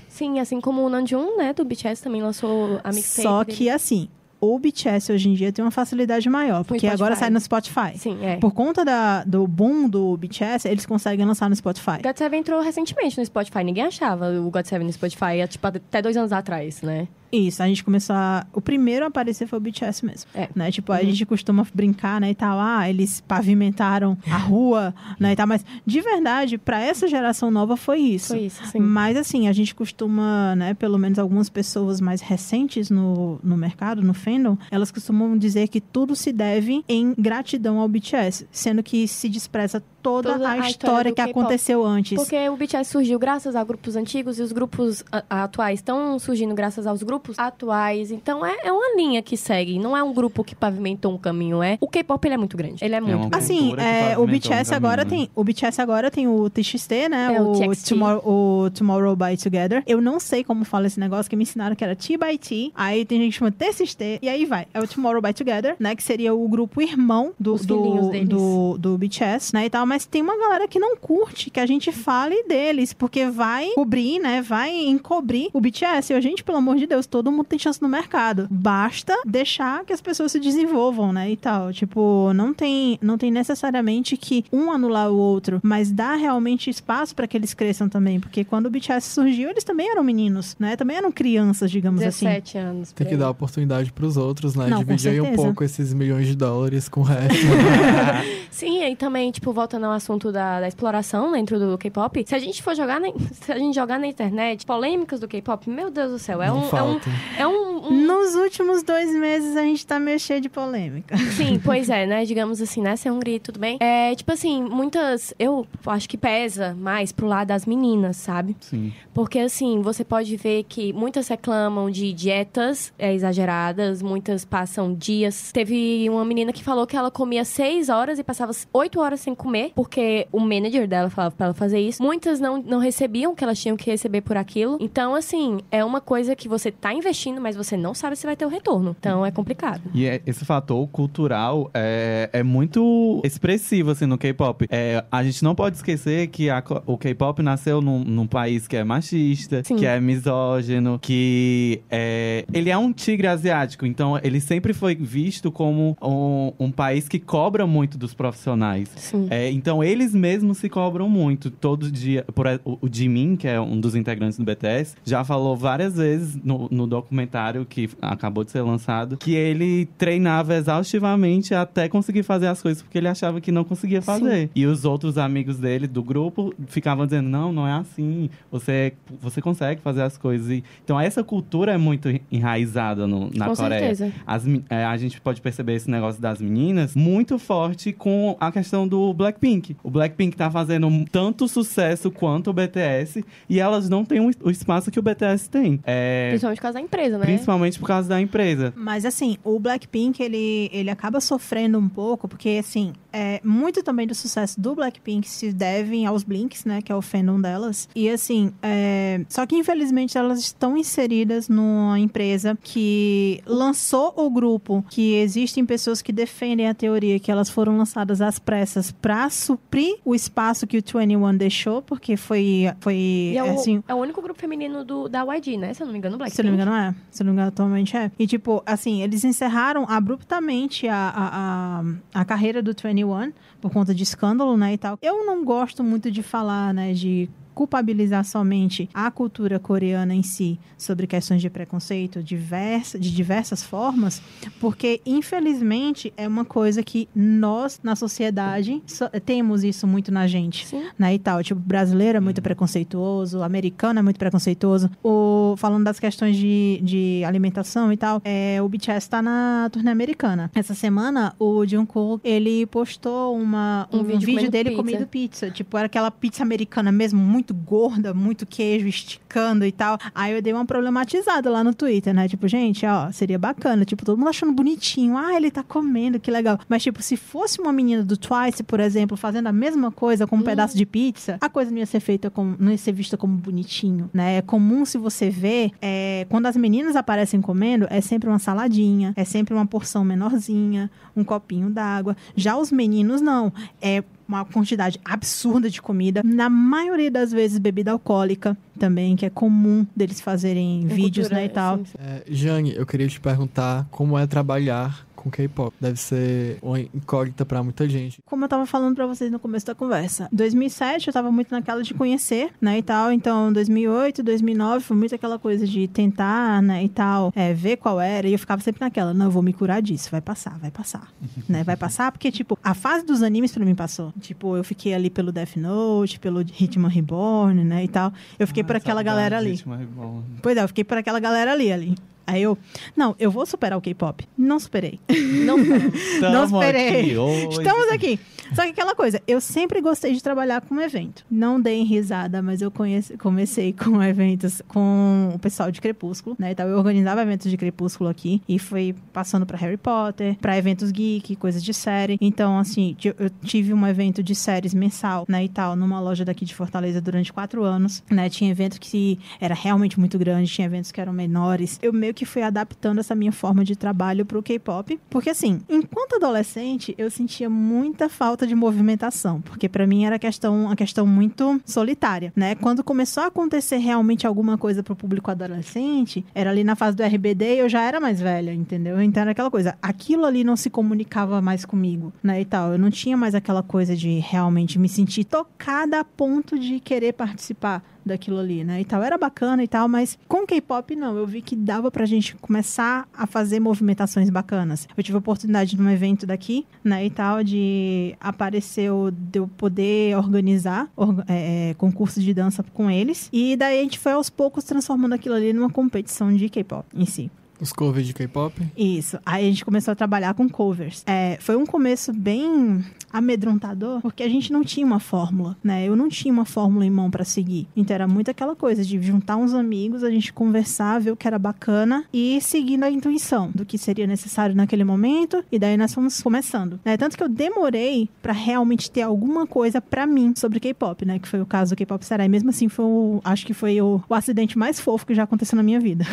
Sim, assim como o Namjoon, né, do BTS também lançou a mixtape. Só que, assim, o BTS hoje em dia tem uma facilidade maior, porque agora sai no Spotify. Sim, é. Por conta da, do boom do BTS, eles conseguem lançar no Spotify. God Seven entrou recentemente no Spotify. Ninguém achava o God Seven no Spotify, tipo, até dois anos atrás, né? Isso, a gente começou a... O primeiro a aparecer foi o BTS mesmo. É. Né? Tipo, a Uhum. gente costuma brincar, né, e tal. Ah, eles pavimentaram a rua, né, e tal. Mas, de verdade, pra essa geração nova foi isso. Foi isso, sim. Mas, assim, a gente costuma, né, pelo menos algumas pessoas mais recentes no, no mercado, no fandom, elas costumam dizer que tudo se deve em gratidão ao BTS. Sendo que se despreza toda, Toda a, a história história que aconteceu antes. Porque o BTS surgiu graças a grupos antigos e os grupos atuais estão surgindo graças aos grupos atuais. Então é, é uma linha que segue. Não é um grupo que pavimentou um caminho. É o K-pop ele é muito grande. Ele é muito uma grande. Assim, é, o pavimentou um BTS caminho, agora né? tem. O BTS agora tem o TXT, né? É, o o, TXT. Tomorrow, o Tomorrow by Together. Eu não sei como fala esse negócio, que me ensinaram que era T by T. Aí tem gente que chama TXT. E aí vai. É o Tomorrow by Together, né? Que seria o grupo irmão do, do, do, do BTS, né? E tal. Mas tem uma galera que não curte que a gente fale deles, porque vai cobrir, né? Vai encobrir o BTS. E a gente, pelo amor de Deus, todo mundo tem chance no mercado. Basta deixar que as pessoas se desenvolvam, né? E tal. Tipo, não tem, não tem necessariamente que um anular o outro, mas dá realmente espaço para que eles cresçam também. Porque quando o BTS surgiu, eles também eram meninos, né? Também eram crianças, digamos assim. 17 anos. Tem que dar oportunidade pros outros, né? Não, Dividir aí um pouco esses milhões de dólares com o resto. Sim, e também, tipo, voltando ao assunto da, da exploração dentro do K-pop, se a gente for jogar na, se a gente jogar na internet, polêmicas do K-pop, meu Deus do céu, é Não um, é um. É um, um- Nos últimos dois meses a gente tá meio cheio de polêmica. Sim, pois é, né? Digamos assim, né? Ser um grito, tudo bem? É, tipo assim, muitas. Eu acho que pesa mais pro lado das meninas, sabe? Sim. Porque, assim, você pode ver que muitas reclamam de dietas é, exageradas, muitas passam dias. Teve uma menina que falou que ela comia seis horas e passava oito horas sem comer, porque o manager dela falava pra ela fazer isso. Muitas não, não recebiam o que elas tinham que receber por aquilo. Então, assim, é uma coisa que você tá investindo, mas você não sabe se vai ter o retorno. Então, é complicado. E é- esse fator cultural é, é muito expressivo, assim, no K-pop. É, a gente não pode esquecer que a o K-pop nasceu num, num país que é machista, Sim. que é misógino, que é... Ele é um tigre asiático, então ele sempre foi visto como um, um país que cobra muito dos profissionais. É, então eles mesmos se cobram muito. Todo dia. Por, o, o Jimin, que é um dos integrantes do BTS, já falou várias vezes no, no documentário que acabou de ser lançado que ele treinava exaustivamente até conseguir fazer as coisas porque ele achava que não conseguia fazer. E os outros amigos dele do grupo ficavam dizendo: não, não é assim. Você, você consegue fazer as coisas. E- então essa cultura é muito enraizada no- na Com Coreia. certeza. As é, a gente pode perceber esse negócio das meninas muito forte com a questão do Blackpink. O Blackpink tá fazendo tanto sucesso quanto o BTS e elas não têm o, espaço que o BTS tem. É, Principalmente causa da empresa, né? principalmente por causa da empresa. Mas assim, o Blackpink, ele, ele acaba sofrendo um pouco, porque assim, é, muito também do sucesso do Blackpink se devem aos Blinks, né? Que é o fandom delas. E assim, é, só que infelizmente elas estão inseridas numa empresa que lançou o grupo, que existem pessoas que defendem a teoria que elas foram lançadas às pressas para suprir o espaço que o 21 deixou, porque foi. foi é o, assim, é o único grupo feminino do, da YG, né? Se eu não me engano, Blackpink. se eu não me engano, é. Se eu não me engano, atualmente é. E, tipo, assim, eles encerraram abruptamente a, a, a, a carreira do 21 por conta de escândalo, né, e tal. Eu não gosto muito de falar, né, de culpabilizar somente a cultura coreana em si sobre questões de preconceito diversa, de diversas formas, porque infelizmente é uma coisa que nós na sociedade so- temos isso muito na gente, Sim. né, e tal. Tipo, brasileiro é muito preconceituoso, americano é muito preconceituoso. O, falando das questões de, de alimentação e tal, é, o BTS tá na turnê americana. Essa semana, o Jungkook, ele postou uma, Um um, vídeo vídeo, comendo dele pizza. comendo pizza. Tipo, era aquela pizza americana mesmo, muito gorda, muito queijo, esticando e tal. Aí eu dei uma problematizada lá no Twitter, né? Tipo, gente, ó, seria bacana. Tipo, todo mundo achando bonitinho. Ah, ele tá comendo, que legal. Mas, tipo, se fosse uma menina do Twice, por exemplo, fazendo a mesma coisa com um pedaço de pizza, a coisa não ia ser feita como. não ia ser vista como bonitinho, né? É comum se você ver, é, quando as meninas aparecem comendo, é sempre uma saladinha, é sempre uma porção menorzinha, um copinho d'água. Já os meninos, não. É uma quantidade absurda de comida. Na maioria das vezes, bebida alcoólica também, que é comum deles fazerem vídeos, cultura, né, e tal. sim, sim. É, Jane, eu queria te perguntar como é trabalhar com K-pop. Deve ser uma incógnita pra muita gente. Como eu tava falando pra vocês no começo da conversa. 2007 eu tava muito naquela de conhecer, né, e tal. Então, 2008, 2009 foi muito aquela coisa de tentar, né, e tal, é, ver qual era. E eu ficava sempre naquela, não, eu vou me curar disso. Vai passar, vai passar. né, vai passar porque, tipo, a fase dos animes pra mim passou. Tipo, eu fiquei ali pelo Death Note, pelo Hitman Reborn, né, e tal. Eu fiquei por aquela galera ali. Pois é, eu fiquei por aquela galera ali, ali. Aí eu, não, eu vou superar o K-pop. Não superei. Não, Não esperei. Aqui. Estamos aqui. Só que aquela coisa, eu sempre gostei de trabalhar com evento. Não dei risada, mas eu conheci, comecei com eventos com o pessoal de Crepúsculo, né? Então eu organizava eventos de Crepúsculo aqui e fui passando pra Harry Potter, pra eventos geek, coisas de série. Então, assim, eu tive um evento de séries mensal, né, e tal, numa loja daqui de Fortaleza durante quatro anos, né? Tinha evento que era realmente muito grande, tinha eventos que eram menores. Eu meio que fui adaptando essa minha forma de trabalho pro K-pop, porque assim, enquanto adolescente, eu sentia muita falta de movimentação, porque pra mim era questão, uma questão muito solitária, né? Quando começou a acontecer realmente alguma coisa pro público adolescente, era ali na fase do RBD e eu já era mais velha, entendeu? Então era aquela coisa, aquilo ali não se comunicava mais comigo, né, e tal. Eu não tinha mais aquela coisa de realmente me sentir tocada a ponto de querer participar daquilo ali, né? E tal, era bacana e tal, mas com K-pop não, eu vi que dava pra gente começar a fazer movimentações bacanas. Eu tive a oportunidade num evento daqui, né, e tal, de aparecer, o- de eu poder organizar orga- é, é, concurso de dança com eles, e daí a gente foi aos poucos transformando aquilo ali numa competição de K-pop em si. Os covers de K-pop? Isso. Aí a gente começou a trabalhar com covers. É, foi um começo bem amedrontador, porque a gente não tinha uma fórmula, né? Eu não tinha uma fórmula em mão pra seguir. Então era muito aquela coisa de juntar uns amigos, a gente conversar, ver o que era bacana e seguindo a intuição do que seria necessário naquele momento. E daí nós fomos começando, né? Tanto que eu demorei pra realmente ter alguma coisa pra mim sobre K-pop, né? Que foi o caso do K-pop. E mesmo assim foi o, acho que foi o, o acidente mais fofo que já aconteceu na minha vida.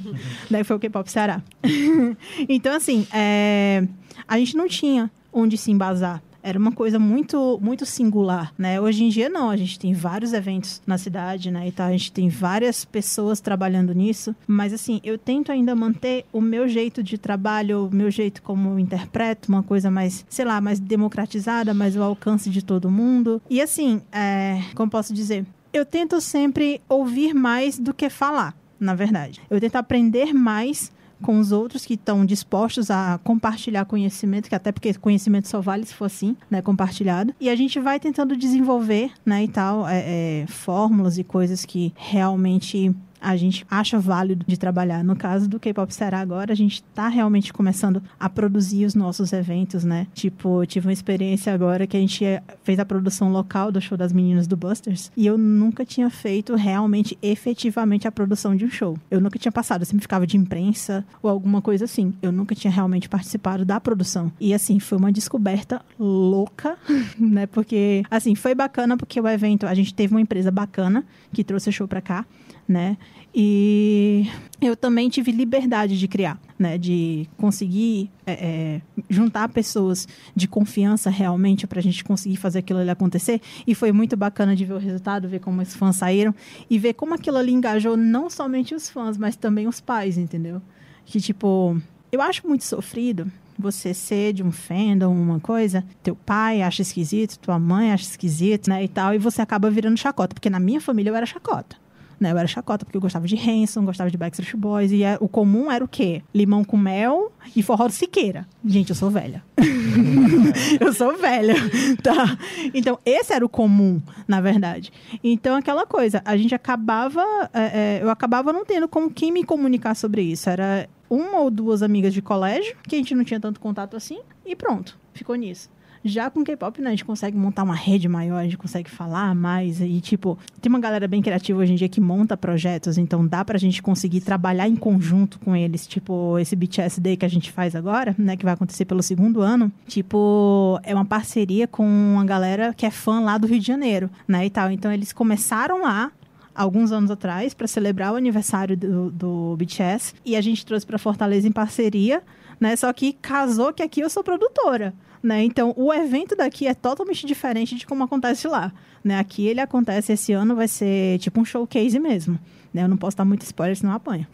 Daí foi o K-pop Ceará. então, assim, é, a gente não tinha onde se embasar. Era uma coisa muito, muito singular, né? Hoje em dia, não. A gente tem vários eventos na cidade, né? E tá, a gente tem várias pessoas trabalhando nisso. Mas, assim, eu tento ainda manter o meu jeito de trabalho, o meu jeito como eu interpreto, uma coisa mais, sei lá, mais democratizada, mais ao alcance de todo mundo. E, assim, é, como posso dizer? Eu tento sempre ouvir mais do que falar, na verdade. Eu tento aprender mais com os outros que estão dispostos a compartilhar conhecimento, que até porque conhecimento só vale se for assim, né, compartilhado. E a gente vai tentando desenvolver, né, e tal, é, é, fórmulas e coisas que realmente a gente acha válido de trabalhar. No caso do K-Pop Será agora, a gente tá realmente começando a produzir os nossos eventos, né? Tipo, tive uma experiência agora que a gente fez a produção local do show das meninas do Busters e eu nunca tinha feito realmente, efetivamente, a produção de um show. Eu nunca tinha passado, eu sempre ficava de imprensa ou alguma coisa assim. Eu nunca tinha realmente participado da produção. E assim, foi uma descoberta louca, né? Porque, assim, foi bacana porque o evento, a gente teve uma empresa bacana que trouxe o show pra cá né? E eu também tive liberdade de criar, né? De conseguir é, é, juntar pessoas de confiança realmente para a gente conseguir fazer aquilo ali acontecer. E foi muito bacana de ver o resultado, ver como os fãs saíram e ver como aquilo ali engajou não somente os fãs, mas também os pais, entendeu? Que tipo, eu acho muito sofrido você ser de um fandom, uma coisa, teu pai acha esquisito, tua mãe acha esquisito, né, e tal, e você acaba virando chacota, porque na minha família eu era chacota. Né? Eu era chacota, porque eu gostava de Hanson, gostava de Backstreet Boys. E é, o comum era o quê? Limão com mel e forró de Siqueira. Gente, eu sou velha. eu sou velha, tá? Então, esse era o comum, na verdade. Então, aquela coisa, a gente acabava... É, é, eu acabava não tendo com quem me comunicar sobre isso. Era uma ou duas amigas de colégio, que a gente não tinha tanto contato assim, e pronto, ficou nisso. Já com K-pop, né, a gente consegue montar uma rede maior, a gente consegue falar mais. E, tipo, tem uma galera bem criativa hoje em dia que monta projetos, então dá pra gente conseguir trabalhar em conjunto com eles. Tipo, esse BTS Day que a gente faz agora, né, que vai acontecer pelo segundo ano. Tipo, é uma parceria com uma galera que é fã lá do Rio de Janeiro, né, e tal. Então, eles começaram lá, alguns anos atrás para celebrar o aniversário do, do BTS e a gente trouxe para Fortaleza em parceria, né? Só que casou que aqui eu sou produtora. Né? Então, o evento daqui é totalmente diferente de como acontece lá. Né? Aqui ele acontece esse ano, vai ser tipo um showcase mesmo. Né? Eu não posso dar muito spoiler, senão apanha.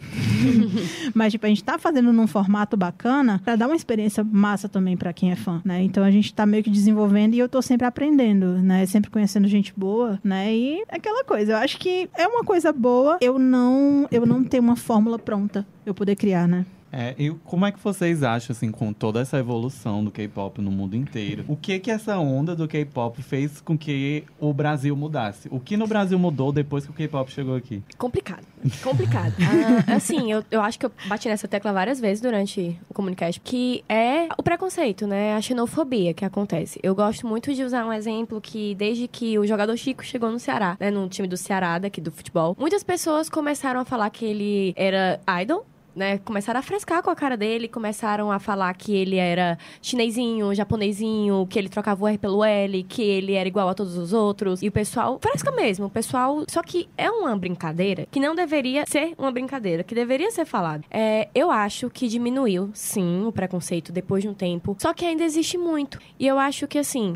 Mas, tipo, a gente tá fazendo num formato bacana para dar uma experiência massa também para quem é fã, né? Então a gente tá meio que desenvolvendo e eu tô sempre aprendendo, né? Sempre conhecendo gente boa, né? E aquela coisa, eu acho que é uma coisa boa eu não eu não ter uma fórmula pronta eu poder criar, né? É, e como é que vocês acham, assim, com toda essa evolução do K-pop no mundo inteiro, o que que essa onda do K-pop fez com que o Brasil mudasse? O que no Brasil mudou depois que o K-pop chegou aqui? Complicado. Complicado. ah, assim, eu, eu acho que eu bati nessa tecla várias vezes durante o Comunicast, que é o preconceito, né? A xenofobia que acontece. Eu gosto muito de usar um exemplo que, desde que o jogador Chico chegou no Ceará, né? No time do Ceará, daqui do futebol, muitas pessoas começaram a falar que ele era idol, né, começaram a frescar com a cara dele, começaram a falar que ele era chinesinho, japonesinho, que ele trocava o R pelo L, que ele era igual a todos os outros. E o pessoal fresca mesmo, o pessoal. Só que é uma brincadeira que não deveria ser uma brincadeira, que deveria ser falado. É, eu acho que diminuiu, sim, o preconceito depois de um tempo. Só que ainda existe muito. E eu acho que, assim,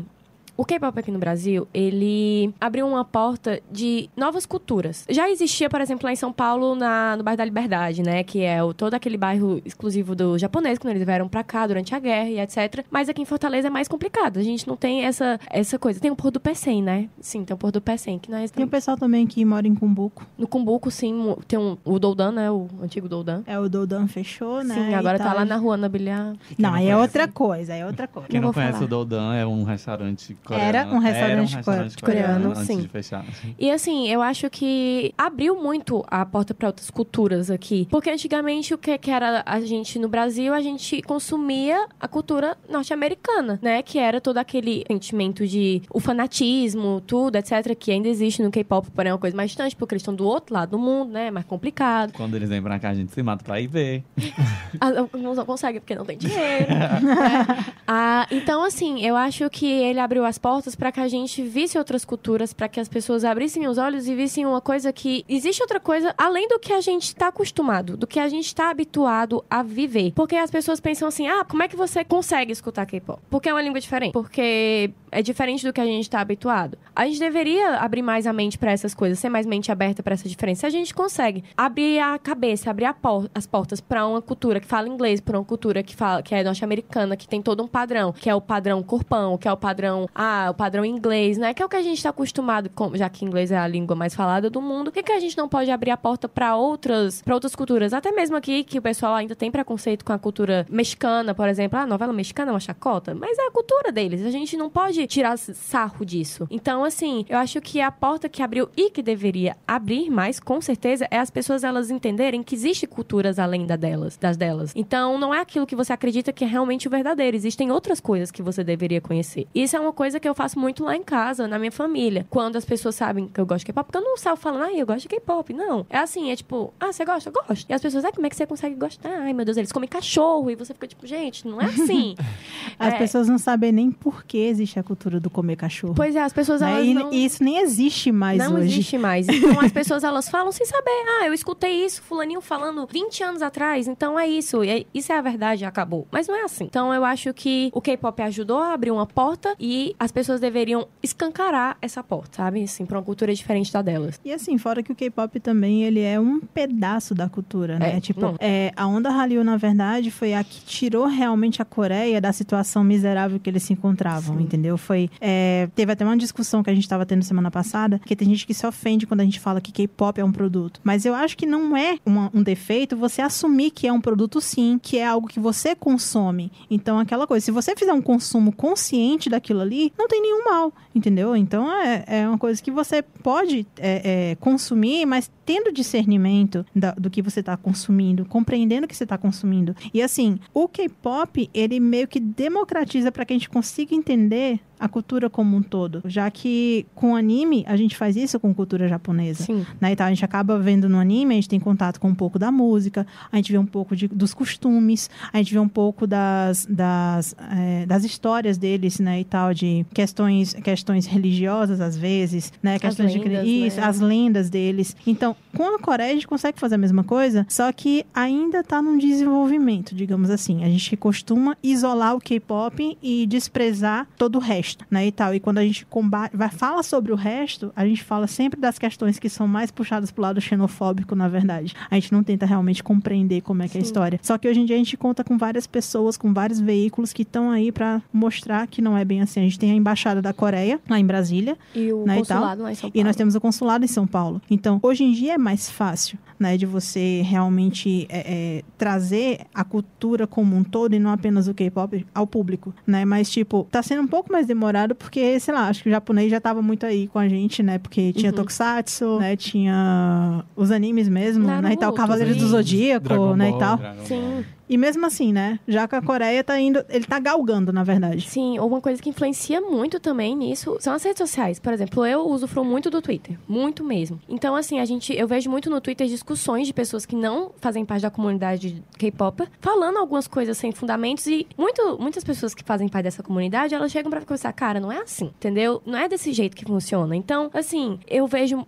o K-pop aqui no Brasil, ele abriu uma porta de novas culturas. Já existia, por exemplo, lá em São Paulo, na, no bairro da Liberdade, né? Que é o, todo aquele bairro exclusivo do japonês, quando eles vieram pra cá durante a guerra e etc. Mas aqui em Fortaleza é mais complicado. A gente não tem essa, essa coisa. Tem o Porto do Pecém, né? Sim, tem o Porto do Pecém, que nós Tem o pessoal também que mora em Cumbuco. No Cumbuco, sim, tem um, o Doudan, né? O antigo Doudan. É, o Doudan fechou, né? Sim, agora tá lá na rua, na Bilhar. Não, aí é outra coisa, é outra coisa. Quem não, não conhece falar. o Doudan é um restaurante coreano. Era um restaurante, Era um restaurante coreano, coreano, sim. fechar. E assim, eu acho que abriu muito a porta para outras culturas aqui. Porque antigamente o que, que era a gente no Brasil, a gente consumia a cultura norte-americana, né? Que era todo aquele sentimento de o fanatismo, tudo, etc. Que ainda existe no K-pop, porém é uma coisa mais distante, porque eles estão do outro lado do mundo, né? Mais complicado. Quando eles vêm pra cá, a gente se mata pra ir ver. Ah, não consegue porque não tem dinheiro. né? ah, então, assim, eu acho que ele abriu as portas para que a gente visse outras culturas, para que as pessoas abrissem os olhos e vissem uma coisa que existe outra coisa além do que a gente está acostumado, do que a gente está habituado a viver. Porque as pessoas pensam assim: ah, como é que você consegue escutar K-pop? Porque é uma língua diferente. Porque é diferente do que a gente está habituado. A gente deveria abrir mais a mente para essas coisas, ser mais mente aberta para essa diferença. A gente consegue abrir a cabeça, abrir por as portas para uma cultura que fala inglês, para uma cultura que fala que é norte-americana, que tem todo um padrão, que é o padrão corpão, que é o padrão, ah, o padrão inglês, né? Que é o que a gente está acostumado, com, já que inglês é a língua mais falada do mundo. Por que, a gente não pode abrir a porta para outras, para outras culturas? Até mesmo aqui que o pessoal ainda tem preconceito com a cultura mexicana, por exemplo, ah, novela mexicana é uma chacota, mas é a cultura deles. A gente não pode tirar sarro disso. Então assim, eu acho que a porta que abriu e que deveria abrir mais, com certeza, é as pessoas elas entenderem que existe culturas além da delas, das delas. Então, não é aquilo que você acredita que é realmente o verdadeiro. Existem outras coisas que você deveria conhecer. Isso é uma coisa que eu faço muito lá em casa, na minha família. Quando as pessoas sabem que eu gosto de K-pop, porque eu não saio falando, ah, eu gosto de K-pop. Não. É assim, é tipo, ah, você gosta? Eu gosto. E as pessoas, ah, como é que você consegue gostar? Ai, meu Deus, eles comem cachorro. E você fica tipo, gente, não é assim. As É. pessoas não sabem nem por que existe a cultura do comer cachorro. Pois é, as pessoas né? elas E, não... isso nem existe mais não hoje. existe mais. Então as pessoas elas falam sem saber. Ah, eu escutei isso, fulaninho falando 20 anos atrás, então é isso. E isso é a verdade, acabou. Mas não é assim. Então eu acho que o K-pop ajudou a abrir uma porta e as pessoas deveriam escancarar essa porta, sabe? Assim, pra uma cultura diferente da delas. E assim, fora que o K-pop também, ele é um pedaço da cultura, né? É, tipo, não. é, a onda Hallyu, na verdade, foi a que tirou realmente a Coreia da situação miserável que eles se encontravam, Sim. entendeu? Foi, é, teve até uma discussão que a gente tava tendo semana passada, que tem gente que se ofende quando a gente fala que K-pop é um produto. Mas eu acho que não é uma- um defeito você assumir que é um produto sim, que é algo que você consome. Então, aquela coisa, se você fizer um consumo consciente daquilo ali, não tem nenhum mal, entendeu? Então, é, é uma coisa que você pode é, é, consumir, mas tendo discernimento da- do que você está consumindo, compreendendo o que você está consumindo. E assim, o K-pop, ele meio que democratiza para que a gente consiga entender a cultura como um todo, já que com anime a gente faz isso com cultura japonesa Sim. né? Então a gente acaba vendo no anime, a gente tem contato com um pouco da música, a gente vê um pouco de- dos costumes, a gente vê um pouco das, das, eh, das histórias deles, né? E tal, de questões, questões religiosas às vezes, né? Questões de lendas, cre- isso, né? as lendas deles. Então, com a Coreia a gente consegue fazer a mesma coisa, só que ainda tá num desenvolvimento, digamos assim. A gente costuma isolar o K-pop e desprezar todo o resto, né, e tal. E quando a gente combate, vai fala sobre o resto, a gente fala sempre das questões que são mais puxadas pro lado xenofóbico, na verdade. A gente não tenta realmente compreender como é que é a história. Só que hoje em dia a gente conta com várias pessoas, com vários veículos que estão aí pra mostrar que não é bem assim. A gente tem a embaixada da Coreia lá em Brasília, E o Né, e tal. consulado lá em São Paulo. e nós temos o consulado em São Paulo. Então, hoje em dia é mais fácil, né, de você realmente é, é, trazer a cultura como um todo e não apenas o K-pop ao público, né? Mas, tipo, tá sendo um pouco mais demorado porque, sei lá, acho que o japonês já tava muito aí com a gente, né? Porque tinha Uhum. Tokusatsu, né? Tinha os animes mesmo, né? E tal, Naruto, Cavaleiros do sim. Zodíaco, Dragon né? Ball. E tal. Sim. E mesmo assim, né? Já que a Coreia tá indo... Ele tá galgando, na verdade. Sim, uma coisa que influencia muito também nisso são as redes sociais. Por exemplo, eu usufruo muito do Twitter. Muito mesmo. Então, assim, a gente, eu vejo muito no Twitter discussões de pessoas que não fazem parte da comunidade K-pop falando algumas coisas sem fundamentos e muito, muitas pessoas que fazem parte dessa comunidade, elas chegam pra conversar, cara, não é assim, entendeu? Não é desse jeito que funciona. Então, assim, eu vejo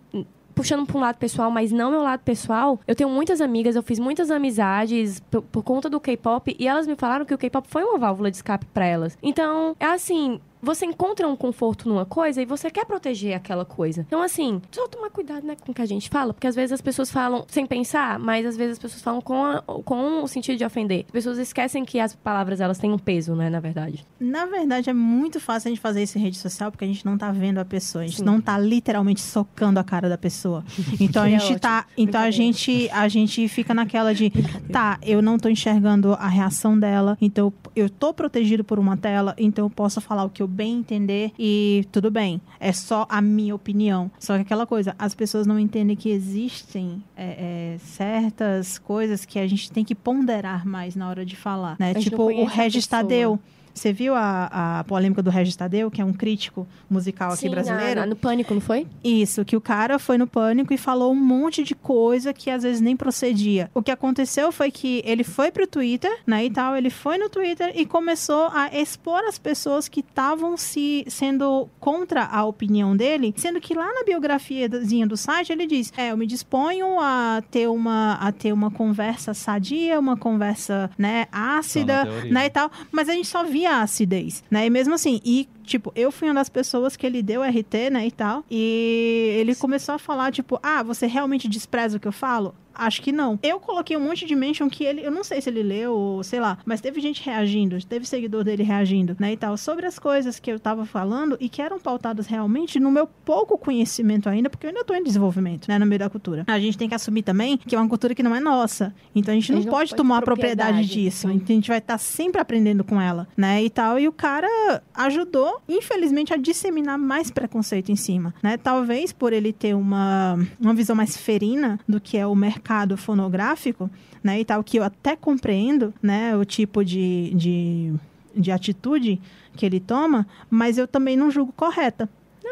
puxando para um lado pessoal, mas não meu lado pessoal, eu tenho muitas amigas, eu fiz muitas amizades por, por conta do K-pop e elas me falaram que o K-pop foi uma válvula de escape para elas. Então, é assim, você encontra um conforto numa coisa e você quer proteger aquela coisa. Então, assim, só tomar cuidado, né, com o que a gente fala, porque às vezes as pessoas falam sem pensar, mas às vezes as pessoas falam com, a- com o sentido de ofender. As pessoas esquecem que as palavras, elas têm um peso, né, na verdade. Na verdade, é muito fácil a gente fazer isso em rede social porque a gente não tá vendo a pessoa. A gente Sim. não tá literalmente socando a cara da pessoa. Então a é gente tá. ótimo. Então a gente, a gente fica naquela de. Tá, eu não tô enxergando a reação dela. Então eu tô protegido por uma tela. Então eu posso falar o que eu bem entender e tudo bem. É só a minha opinião. Só que aquela coisa, as pessoas não entendem que existem é, é, certas coisas que a gente tem que ponderar mais na hora de falar. Né? Tipo, o Regis. Tadeu. Você viu a, a polêmica do Regis Tadeu, que é um crítico musical aqui Sim, brasileiro? na- na- no Pânico, não foi? Isso, que o cara foi no pânico e falou um monte de coisa que às vezes nem procedia. O que aconteceu foi que ele foi pro Twitter, né, e tal, ele foi no Twitter e começou a expor as pessoas que estavam se sendo contra a opinião dele, sendo que lá na biografiazinha do site ele diz: "É, eu me disponho a ter uma a ter uma conversa sadia, uma conversa, né, ácida, né, e tal, mas a gente só via a acidez, né? E mesmo assim, e tipo, eu fui uma das pessoas que ele deu RT, né, e tal, e ele começou a falar tipo, ah, você realmente despreza o que eu falo? Acho que não. Eu coloquei um monte de mention que ele, eu não sei se ele leu ou sei lá, mas teve gente reagindo, teve seguidor dele reagindo, né, e tal, sobre as coisas que eu tava falando e que eram pautadas realmente no meu pouco conhecimento ainda, porque eu ainda tô em desenvolvimento, né, no meio da cultura. A gente tem que assumir também que é uma cultura que não é nossa. Então a gente, não, não pode pode tomar propriedade propriedade, disso. Então a gente vai estar sempre aprendendo com ela, né, e tal. E o cara ajudou infelizmente, a disseminar mais preconceito em cima, né? Talvez por ele ter uma, uma visão mais ferina do que é o mercado fonográfico, né? E tal, que eu até compreendo, né? O tipo de, de, de atitude que ele toma, mas eu também não julgo correta.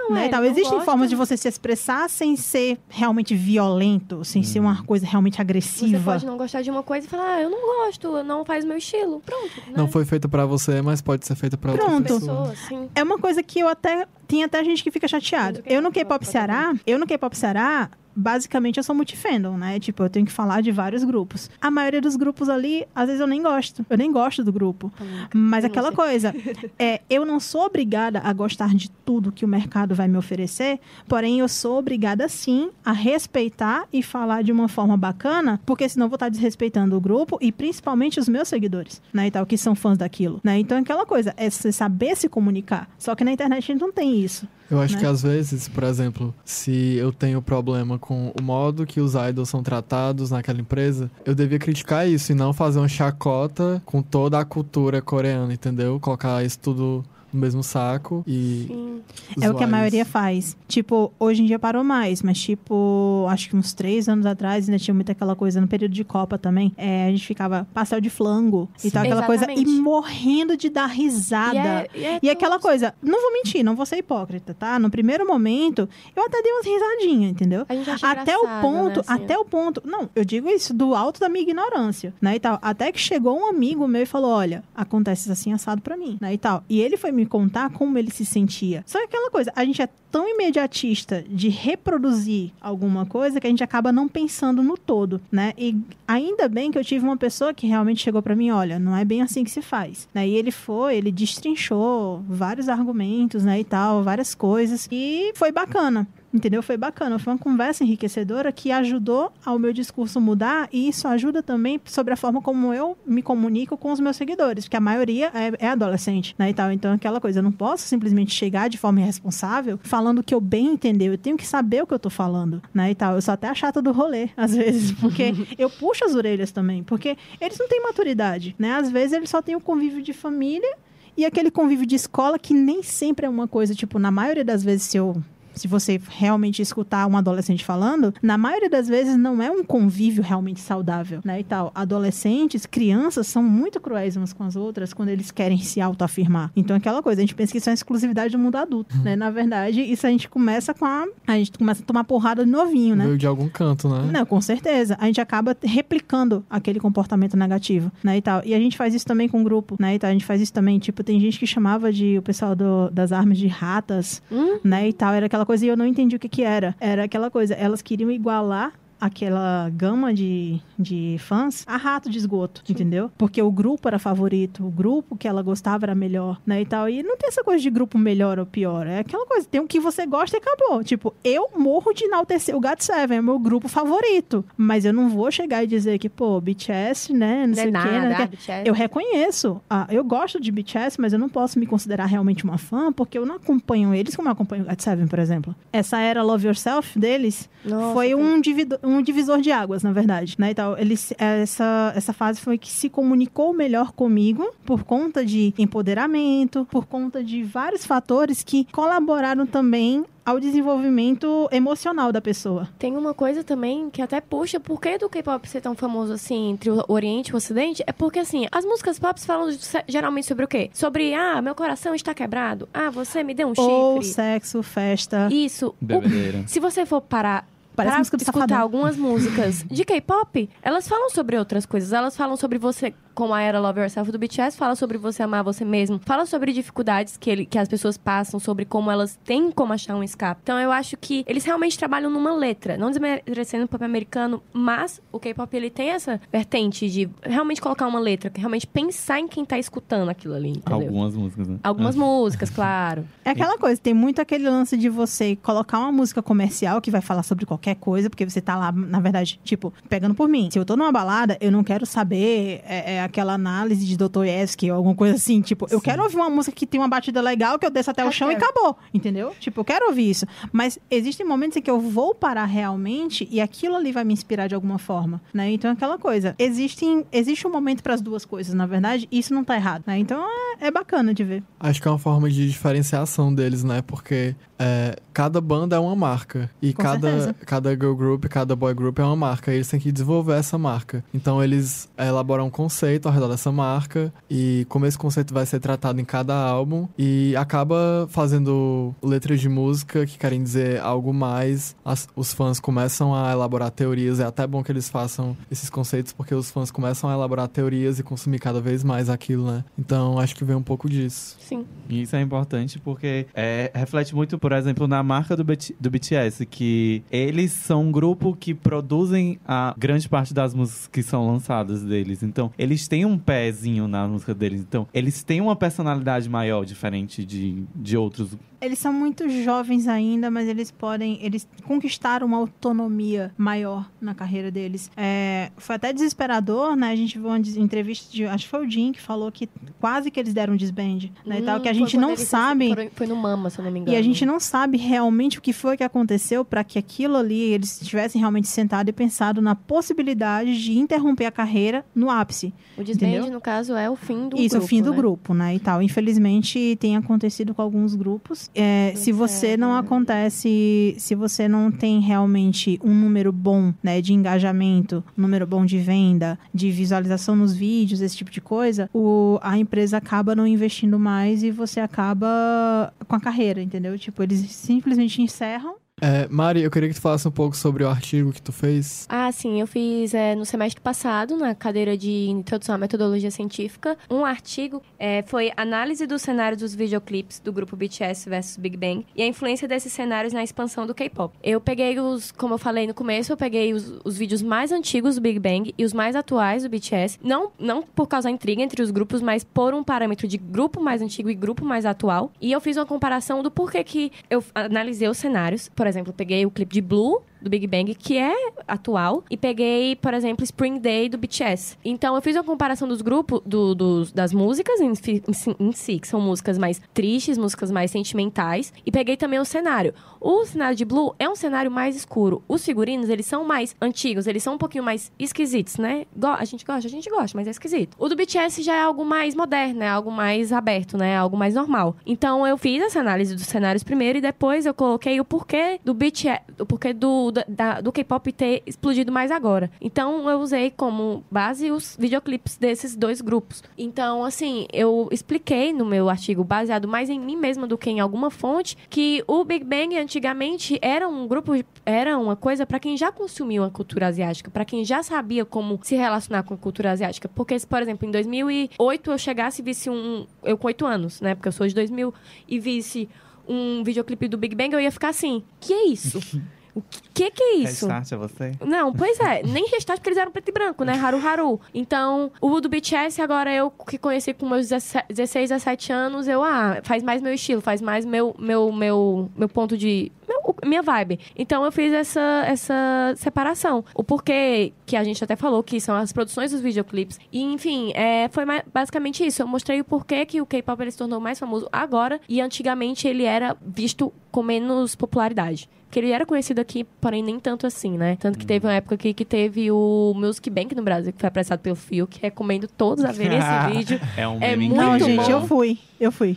Não, Né? é, Tal, não existem formas de você se expressar sem ser realmente violento, sem ser uma coisa realmente Você agressiva. pode não gostar de uma coisa e falar, ah, eu não gosto, não faz meu estilo. Pronto. Né? Não foi feita pra você, mas pode ser feita pra outra Pronto. pessoa. sim. É uma coisa que eu até. Tem até gente que fica chateado. Eu no K-pop Ceará, eu no K-pop Ceará, basicamente eu sou multifandom, né? Tipo, eu tenho que falar de vários grupos. A maioria dos grupos ali, às vezes eu nem gosto. Eu nem gosto do grupo. Mas Eu não aquela sei. coisa, é, eu não sou obrigada a gostar de tudo que o mercado vai me oferecer, porém eu sou obrigada sim a respeitar e falar de uma forma bacana, porque senão eu vou estar desrespeitando o grupo e principalmente os meus seguidores, né, e tal, que são fãs daquilo, né? Então aquela coisa, é você saber se comunicar. Só que na internet a gente não tem isso. Eu acho né? que às vezes, por exemplo, se eu tenho problema com o modo que os idols são tratados naquela empresa, eu devia criticar isso e não fazer uma chacota com toda a cultura coreana, entendeu? Colocar isso tudo no mesmo saco e. Sim. É o que a maioria isso. faz. Tipo, hoje em dia parou mais, mas tipo, acho que uns três anos atrás ainda tinha muito aquela coisa no período de Copa também. É, a gente ficava pastel de flango e Sim. tal, aquela coisa, e Exatamente. morrendo de dar risada. E, é, e, é E aquela coisa, não vou mentir, não vou ser hipócrita, tá? No primeiro momento, eu até dei umas risadinhas, entendeu? A gente acha Até o engraçado, ponto, né, assim, até o ponto. Não, eu digo isso do alto da minha ignorância, né, e tal. Até que chegou um amigo meu e falou: "Olha, acontece assim assado pra mim", né, e tal. E ele foi me contar como ele se sentia. Só que aquela coisa, a gente é tão imediatista de reproduzir alguma coisa que a gente acaba não pensando no todo, né? E ainda bem que eu tive uma pessoa que realmente chegou pra mim, olha, não é bem assim que se faz, né? E ele foi, ele destrinchou vários argumentos, né, e tal, várias coisas e foi bacana. Entendeu? Foi bacana. Foi uma conversa enriquecedora que ajudou ao meu discurso mudar e isso ajuda também sobre a forma como eu me comunico com os meus seguidores, porque a maioria é, é adolescente, né, e tal. Então, aquela coisa, eu não posso simplesmente chegar de forma irresponsável falando o que eu bem entender. Eu tenho que saber o que eu tô falando, né, e tal. Eu sou até a chata do rolê, às vezes, porque eu puxo as orelhas também, porque eles não têm maturidade, né? Às vezes eles só têm o convívio de família e aquele convívio de escola que nem sempre é uma coisa, tipo, na maioria das vezes, se eu. Se você realmente escutar um adolescente falando, na maioria das vezes não é um convívio realmente saudável, né? E tal. Adolescentes, crianças são muito cruéis umas com as outras quando eles querem se autoafirmar. Então, aquela coisa, a gente pensa que isso é uma exclusividade do mundo adulto, né? Na verdade, isso a gente começa com a. A gente começa a tomar porrada de novinho, né? Veio de algum canto, né? Não, com certeza. A gente acaba replicando aquele comportamento negativo, né, e tal. E a gente faz isso também com o grupo, né, e tal. A gente faz isso também, tipo, tem gente que chamava de o pessoal do- das armas de ratas, Hum? né, e tal. Era aquela coisa e eu não entendi o que que era. Era aquela coisa, elas queriam igualar aquela gama de, de fãs a rato de esgoto, entendeu? Porque o grupo era favorito, o grupo que ela gostava era melhor, né, e tal. E não tem essa coisa de grupo melhor ou pior. É aquela coisa, tem o que você gosta e acabou. Tipo, eu morro de enaltecer o GOT7, é meu grupo favorito. Mas eu não vou chegar e dizer que, pô, BTS, né, não, Não sei é o quê, né, ah, eu reconheço. Ah, eu gosto de BTS, mas eu não posso me considerar realmente uma fã, porque eu não acompanho eles como eu acompanho o GOT7, por exemplo. Essa era Love Yourself deles Nossa, foi um, divido- um divisor de águas, na verdade, né, e tal. Eles, essa, essa fase foi que se comunicou melhor comigo por conta de empoderamento, por conta de vários fatores que colaboraram também ao desenvolvimento emocional da pessoa. Tem uma coisa também que até puxa, por que do K-pop ser tão famoso assim entre o Oriente e o Ocidente? É porque assim, as músicas pop falam geralmente sobre o quê? Sobre, ah, meu coração está quebrado. Ah, você me deu um Ou chifre. sexo, festa. Isso. O- se você for parar Parece pra música do escutar Safadão. algumas músicas de K-pop, elas falam sobre outras coisas. Elas falam sobre você, como a era Love Yourself do BTS, fala sobre você amar você mesmo. Fala sobre dificuldades que, ele, que as pessoas passam, sobre como elas têm como achar um escape. Então eu acho que eles realmente trabalham numa letra, não desmerecendo o pop americano, mas o K-pop ele tem essa vertente de realmente colocar uma letra, realmente pensar em quem tá escutando aquilo ali, entendeu? Algumas músicas, né? Algumas músicas, claro. É aquela coisa, tem muito aquele lance de você colocar uma música comercial que vai falar sobre qualquer qualquer coisa, porque você tá lá, na verdade, tipo, pegando por mim. Se eu tô numa balada, eu não quero saber é, é aquela análise de Dostoiévski ou alguma coisa assim. Tipo, eu Sim. quero ouvir uma música que tem uma batida legal, que eu desço até o Eu chão e quero. acabou. Entendeu? Tipo, eu quero ouvir isso. Mas existem momentos em que eu vou parar realmente e aquilo ali vai me inspirar de alguma forma, né? Então é aquela coisa. Existem, existe um momento para as duas coisas, na verdade, e isso não tá errado, né? Então é, é bacana de ver. Acho que é uma forma de diferenciação deles, né? Porque é, cada banda é uma marca. E Com cada, certeza. cada girl group, cada boy group é uma marca. E eles têm que desenvolver essa marca. Então eles elaboram um conceito ao redor dessa marca. E como esse conceito vai ser tratado em cada álbum. E acaba fazendo letras de música que querem dizer algo mais. As- os fãs começam a elaborar teorias. É até bom que eles façam esses conceitos, porque os fãs começam a elaborar teorias e consumir cada vez mais aquilo, né? Então acho que vem um pouco disso. Sim. E isso é importante porque é, reflete muito, por exemplo, na marca do, BT do BTS, que eles são um grupo que produzem a grande parte das músicas que são lançadas deles. Então, eles têm um pezinho na música deles. Então, eles têm uma personalidade maior, diferente de, de outros. Eles são muito jovens ainda, mas eles podem. Eles conquistaram uma autonomia maior na carreira deles. É, foi até desesperador, né? A gente viu uma entrevista de. Acho que foi o Jim que falou que quase que eles deram um desband, né? e tal, Hum, que a foi gente não sabe. foram- Foi no Mama, se eu não me engano. E a gente não sabe realmente o que foi que aconteceu para que aquilo ali eles tivessem realmente sentado e pensado na possibilidade de interromper a carreira no ápice. O desband, entendeu? no caso, é o fim do Isso, grupo, o fim do né? grupo, né? E tal. Infelizmente tem acontecido com alguns grupos. É, se você é, não né? acontece, se você não tem realmente um número bom, né, de engajamento, um número bom de venda, de visualização nos vídeos, esse tipo de coisa, o, a empresa acaba não investindo mais e você acaba com a carreira, entendeu? Tipo, eles simplesmente encerram. É, Mari, eu queria que tu falasse um pouco sobre o artigo que tu fez. Ah, sim, eu fiz é, no semestre passado, na cadeira de Introdução à Metodologia Científica, um artigo, é, foi análise dos cenários dos videoclipes do grupo BTS versus Big Bang e a influência desses cenários na expansão do K-pop. Eu peguei os, como eu falei no começo, eu peguei os, os vídeos mais antigos do Big Bang e os mais atuais do BTS, não, não por causa da intriga entre os grupos, mas por um parâmetro de grupo mais antigo e grupo mais atual. E eu fiz uma comparação do porquê que eu analisei os cenários. Por exemplo, eu peguei o clipe de Blue, do Big Bang, que é atual, e peguei, por exemplo, Spring Day do BTS. Então eu fiz uma comparação dos grupos, do- das músicas em, em em si, que são músicas mais tristes, músicas mais sentimentais, e peguei também o cenário. O cenário de Blue é um cenário mais escuro. Os figurinos, eles são mais antigos, eles são um pouquinho mais esquisitos, né? A gente gosta, a gente gosta, mas é esquisito. O do BTS já é algo mais moderno, é algo mais aberto, né? Algo mais normal. Então eu fiz essa análise dos cenários primeiro e depois eu coloquei o porquê do BTS, o porquê do, da- da- do K-pop ter explodido mais agora. Então eu usei como base os videoclipes desses dois grupos. Então, assim, eu expliquei no meu artigo, baseado mais em mim mesma do que em alguma fonte, que o Big Bang antigamente era um grupo, era uma coisa para quem já consumiu a cultura asiática, para quem já sabia como se relacionar com a cultura asiática. Porque, se, por exemplo, em 2008 eu chegasse e visse um. Eu com 8 anos, né? Porque eu sou de 2000, e visse um videoclipe do Big Bang, eu ia ficar assim: que é isso? O que, que é isso? Restart é você? Não, pois é. Nem restart porque eles eram preto e branco, né? Haru Haru. Então, o do BTS, agora eu que conheci com meus 17 16, 17 anos, eu, ah, faz mais meu estilo, faz mais meu, meu, meu, meu ponto de. meu- minha vibe. Então eu fiz essa, essa separação. O porquê que a gente até falou que são as produções dos videoclipes. E, enfim, é, foi ma- basicamente isso. Eu mostrei o porquê que o K-pop ele se tornou mais famoso agora e antigamente ele era visto com menos popularidade. Porque ele era conhecido aqui, porém nem tanto assim, né? Tanto que teve uma época aqui que teve o Music Bank no Brasil, que foi apresentado pelo Fio, que recomendo todos a verem esse vídeo. É um É muito Não, gente, bom. eu fui. Eu fui.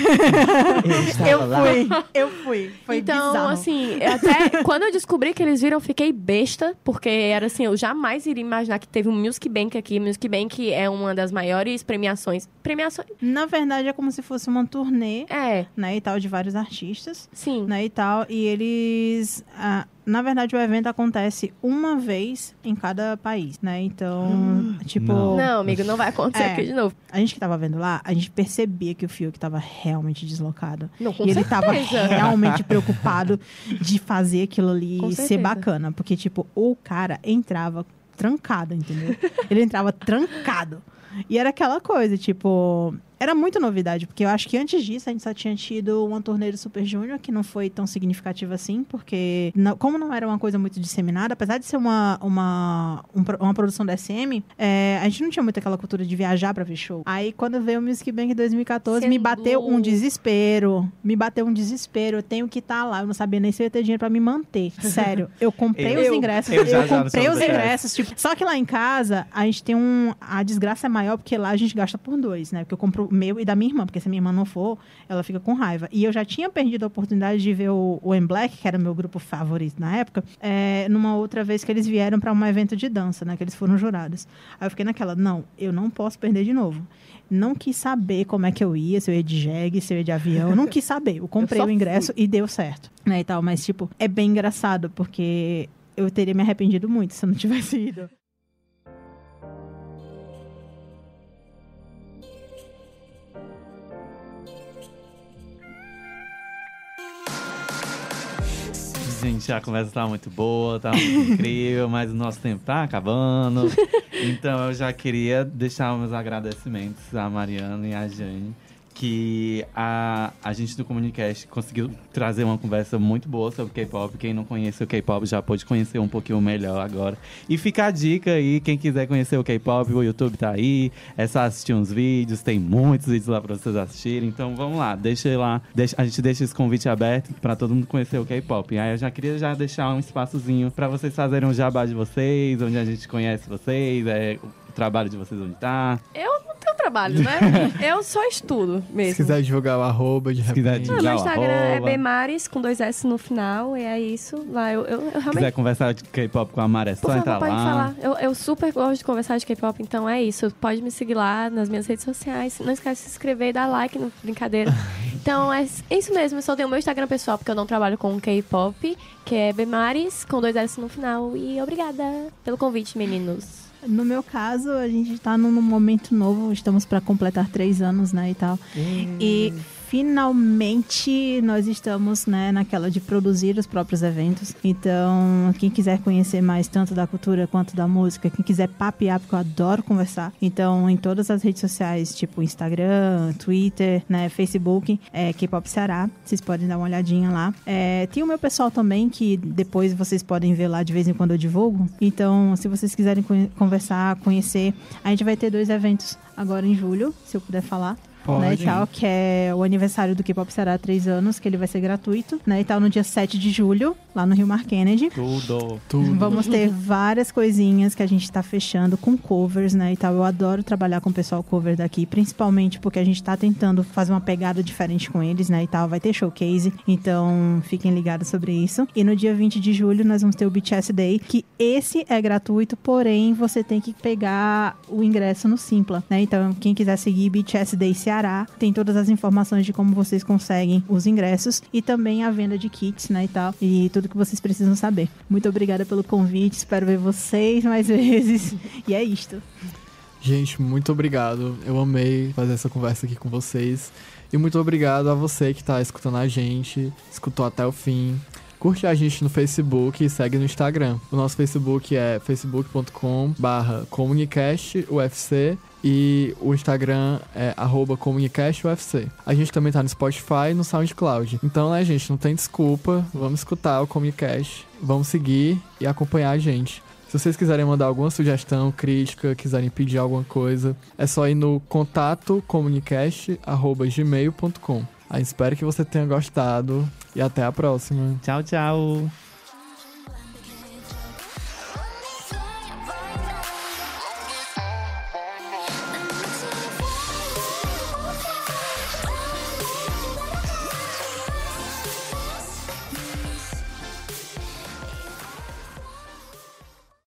Eu fui. Eu fui. Foi então, bizarro. assim, até quando eu descobri que eles viram, eu fiquei besta, porque era assim, eu jamais iria imaginar que teve um Music Bank aqui. Music Bank é uma das maiores premiações. Premiações. Na verdade, é como se fosse uma turnê, É, né, e tal, de vários artistas, sim. né, e tal. E eles... ah, na verdade, o evento acontece uma vez em cada país, né? Então, tipo... não. Não, amigo, não vai acontecer É. aqui de novo. A gente que tava vendo lá, a gente percebia que o Fiuk tava realmente deslocado. Não, com e ele tava certeza. realmente preocupado de fazer aquilo ali Com ser certeza. bacana. Porque, tipo, o cara entrava trancado, entendeu? ele entrava trancado. E era aquela coisa, tipo, era muito novidade, porque eu acho que antes disso a gente só tinha tido uma turnê do Super Junior, que não foi tão significativa assim, porque não, como não era uma coisa muito disseminada, apesar de ser uma, uma, um, uma produção da SM, é, a gente não tinha muito aquela cultura de viajar pra ver show. Aí quando veio o Music Bank 2014, Sendo me bateu um desespero. Me bateu um desespero. Eu tenho que estar lá. Eu não sabia nem se eu ia ter dinheiro pra me manter. Sério. Eu comprei Eu- os ingressos. eu Eu, não comprei os ingressos. Tipo, só que lá em casa, a gente tem um. A desgraça é maior porque lá a gente gasta por dois, né? Porque eu compro o meu e da minha irmã. Porque se a minha irmã não for, ela fica com raiva. E eu já tinha perdido a oportunidade de ver o, o M Black, que era meu grupo favorito na época, é, numa outra vez que eles vieram pra um evento de dança, né? Que eles foram jurados. Aí eu fiquei naquela, não, eu não posso perder de novo. Não quis saber como é que eu ia, se eu ia de jegue, se eu ia de avião. Eu não quis saber. Eu comprei Eu o ingresso e deu certo. Né, e tal. Mas, tipo, é bem engraçado, porque eu teria me arrependido muito se eu não tivesse ido. Gente, a conversa tá muito boa, tá muito incrível, mas o nosso tempo tá acabando. Então eu já queria deixar meus agradecimentos à Mariana e à Jane. Que a, a gente do Comunicast conseguiu trazer uma conversa muito boa sobre K-pop. Quem não conhece o K-pop já pode conhecer um pouquinho melhor agora. E fica a dica aí, quem quiser conhecer o K-pop, o YouTube tá aí. É só assistir uns vídeos, tem muitos vídeos lá pra vocês assistirem. Então vamos lá, deixa lá. Deixa, a gente deixa esse convite aberto pra todo mundo conhecer o K-pop. Aí eu já queria já deixar um espaçozinho pra vocês fazerem um jabá de vocês, onde a gente conhece vocês, é, trabalho de vocês onde tá. Eu não tenho trabalho, né? eu só estudo mesmo. Se quiser divulgar o arroba de Se quiser repente. Não, divulgar meu o Instagram é bemares com dois S no final, e é isso. Lá eu, eu, eu Se realmente. quiser conversar de K-pop com a Mara, é só favor, entrar pode lá. falar. Eu, eu super gosto de conversar de K-pop, então é isso. Pode me seguir lá nas minhas redes sociais. Não esquece de se inscrever e dar like no brincadeira. então é isso mesmo. Eu só tenho o meu Instagram pessoal, porque eu não trabalho com K-pop, que é Bemares, com dois S no final. E obrigada pelo convite, meninos. No meu caso, a gente tá num momento novo, estamos para completar três anos, né, e tal. E finalmente nós estamos, né, naquela de produzir os próprios eventos. Então, quem quiser conhecer mais tanto da cultura quanto da música, quem quiser papear, porque eu adoro conversar. Então, em todas as redes sociais, tipo Instagram, Twitter, né, Facebook, é K-Pop Ceará. Vocês podem dar uma olhadinha lá. É, tem o meu pessoal também, que depois vocês podem ver lá de vez em quando eu divulgo. Então, se vocês quiserem conversar, conhecer, a gente vai ter dois eventos agora em julho, se eu puder falar. Pode. Né, e tal, que é o aniversário do K-Pop Será há três anos, que ele vai ser gratuito, né? E tal, no dia 7 de julho, lá no Rio Mar Kennedy. Tudo. Tudo. Vamos ter várias coisinhas que a gente tá fechando com covers, né? E tal. Eu adoro trabalhar com o pessoal cover daqui, principalmente porque a gente tá tentando fazer uma pegada diferente com eles, né? E tal. Vai ter showcase, então fiquem ligados sobre isso. E no dia 20 de julho nós vamos ter o BTS Day, que esse é gratuito, porém você tem que pegar o ingresso no Simpla, né? Então quem quiser seguir BTS Day Ceará, tem todas as informações de como vocês conseguem os ingressos e também a venda de kits, né? E tal. E tudo que vocês precisam saber. Muito obrigada pelo convite, espero ver vocês mais vezes. E é isto. Gente, muito obrigado. Eu amei fazer essa conversa aqui com vocês. E muito obrigado a você que tá escutando a gente, escutou até o fim. Curte a gente no Facebook e segue no Instagram. O nosso Facebook é facebook.com barra comunicastufc e o Instagram é comunicastufc. A gente também tá no Spotify e no SoundCloud. Então, né, gente, não tem desculpa. Vamos escutar o Comunicast, vamos seguir e acompanhar a gente. Se vocês quiserem mandar alguma sugestão, crítica, quiserem pedir alguma coisa, é só ir no contato comunicast@gmail.com. Espero que você tenha gostado e até a próxima. Tchau, tchau.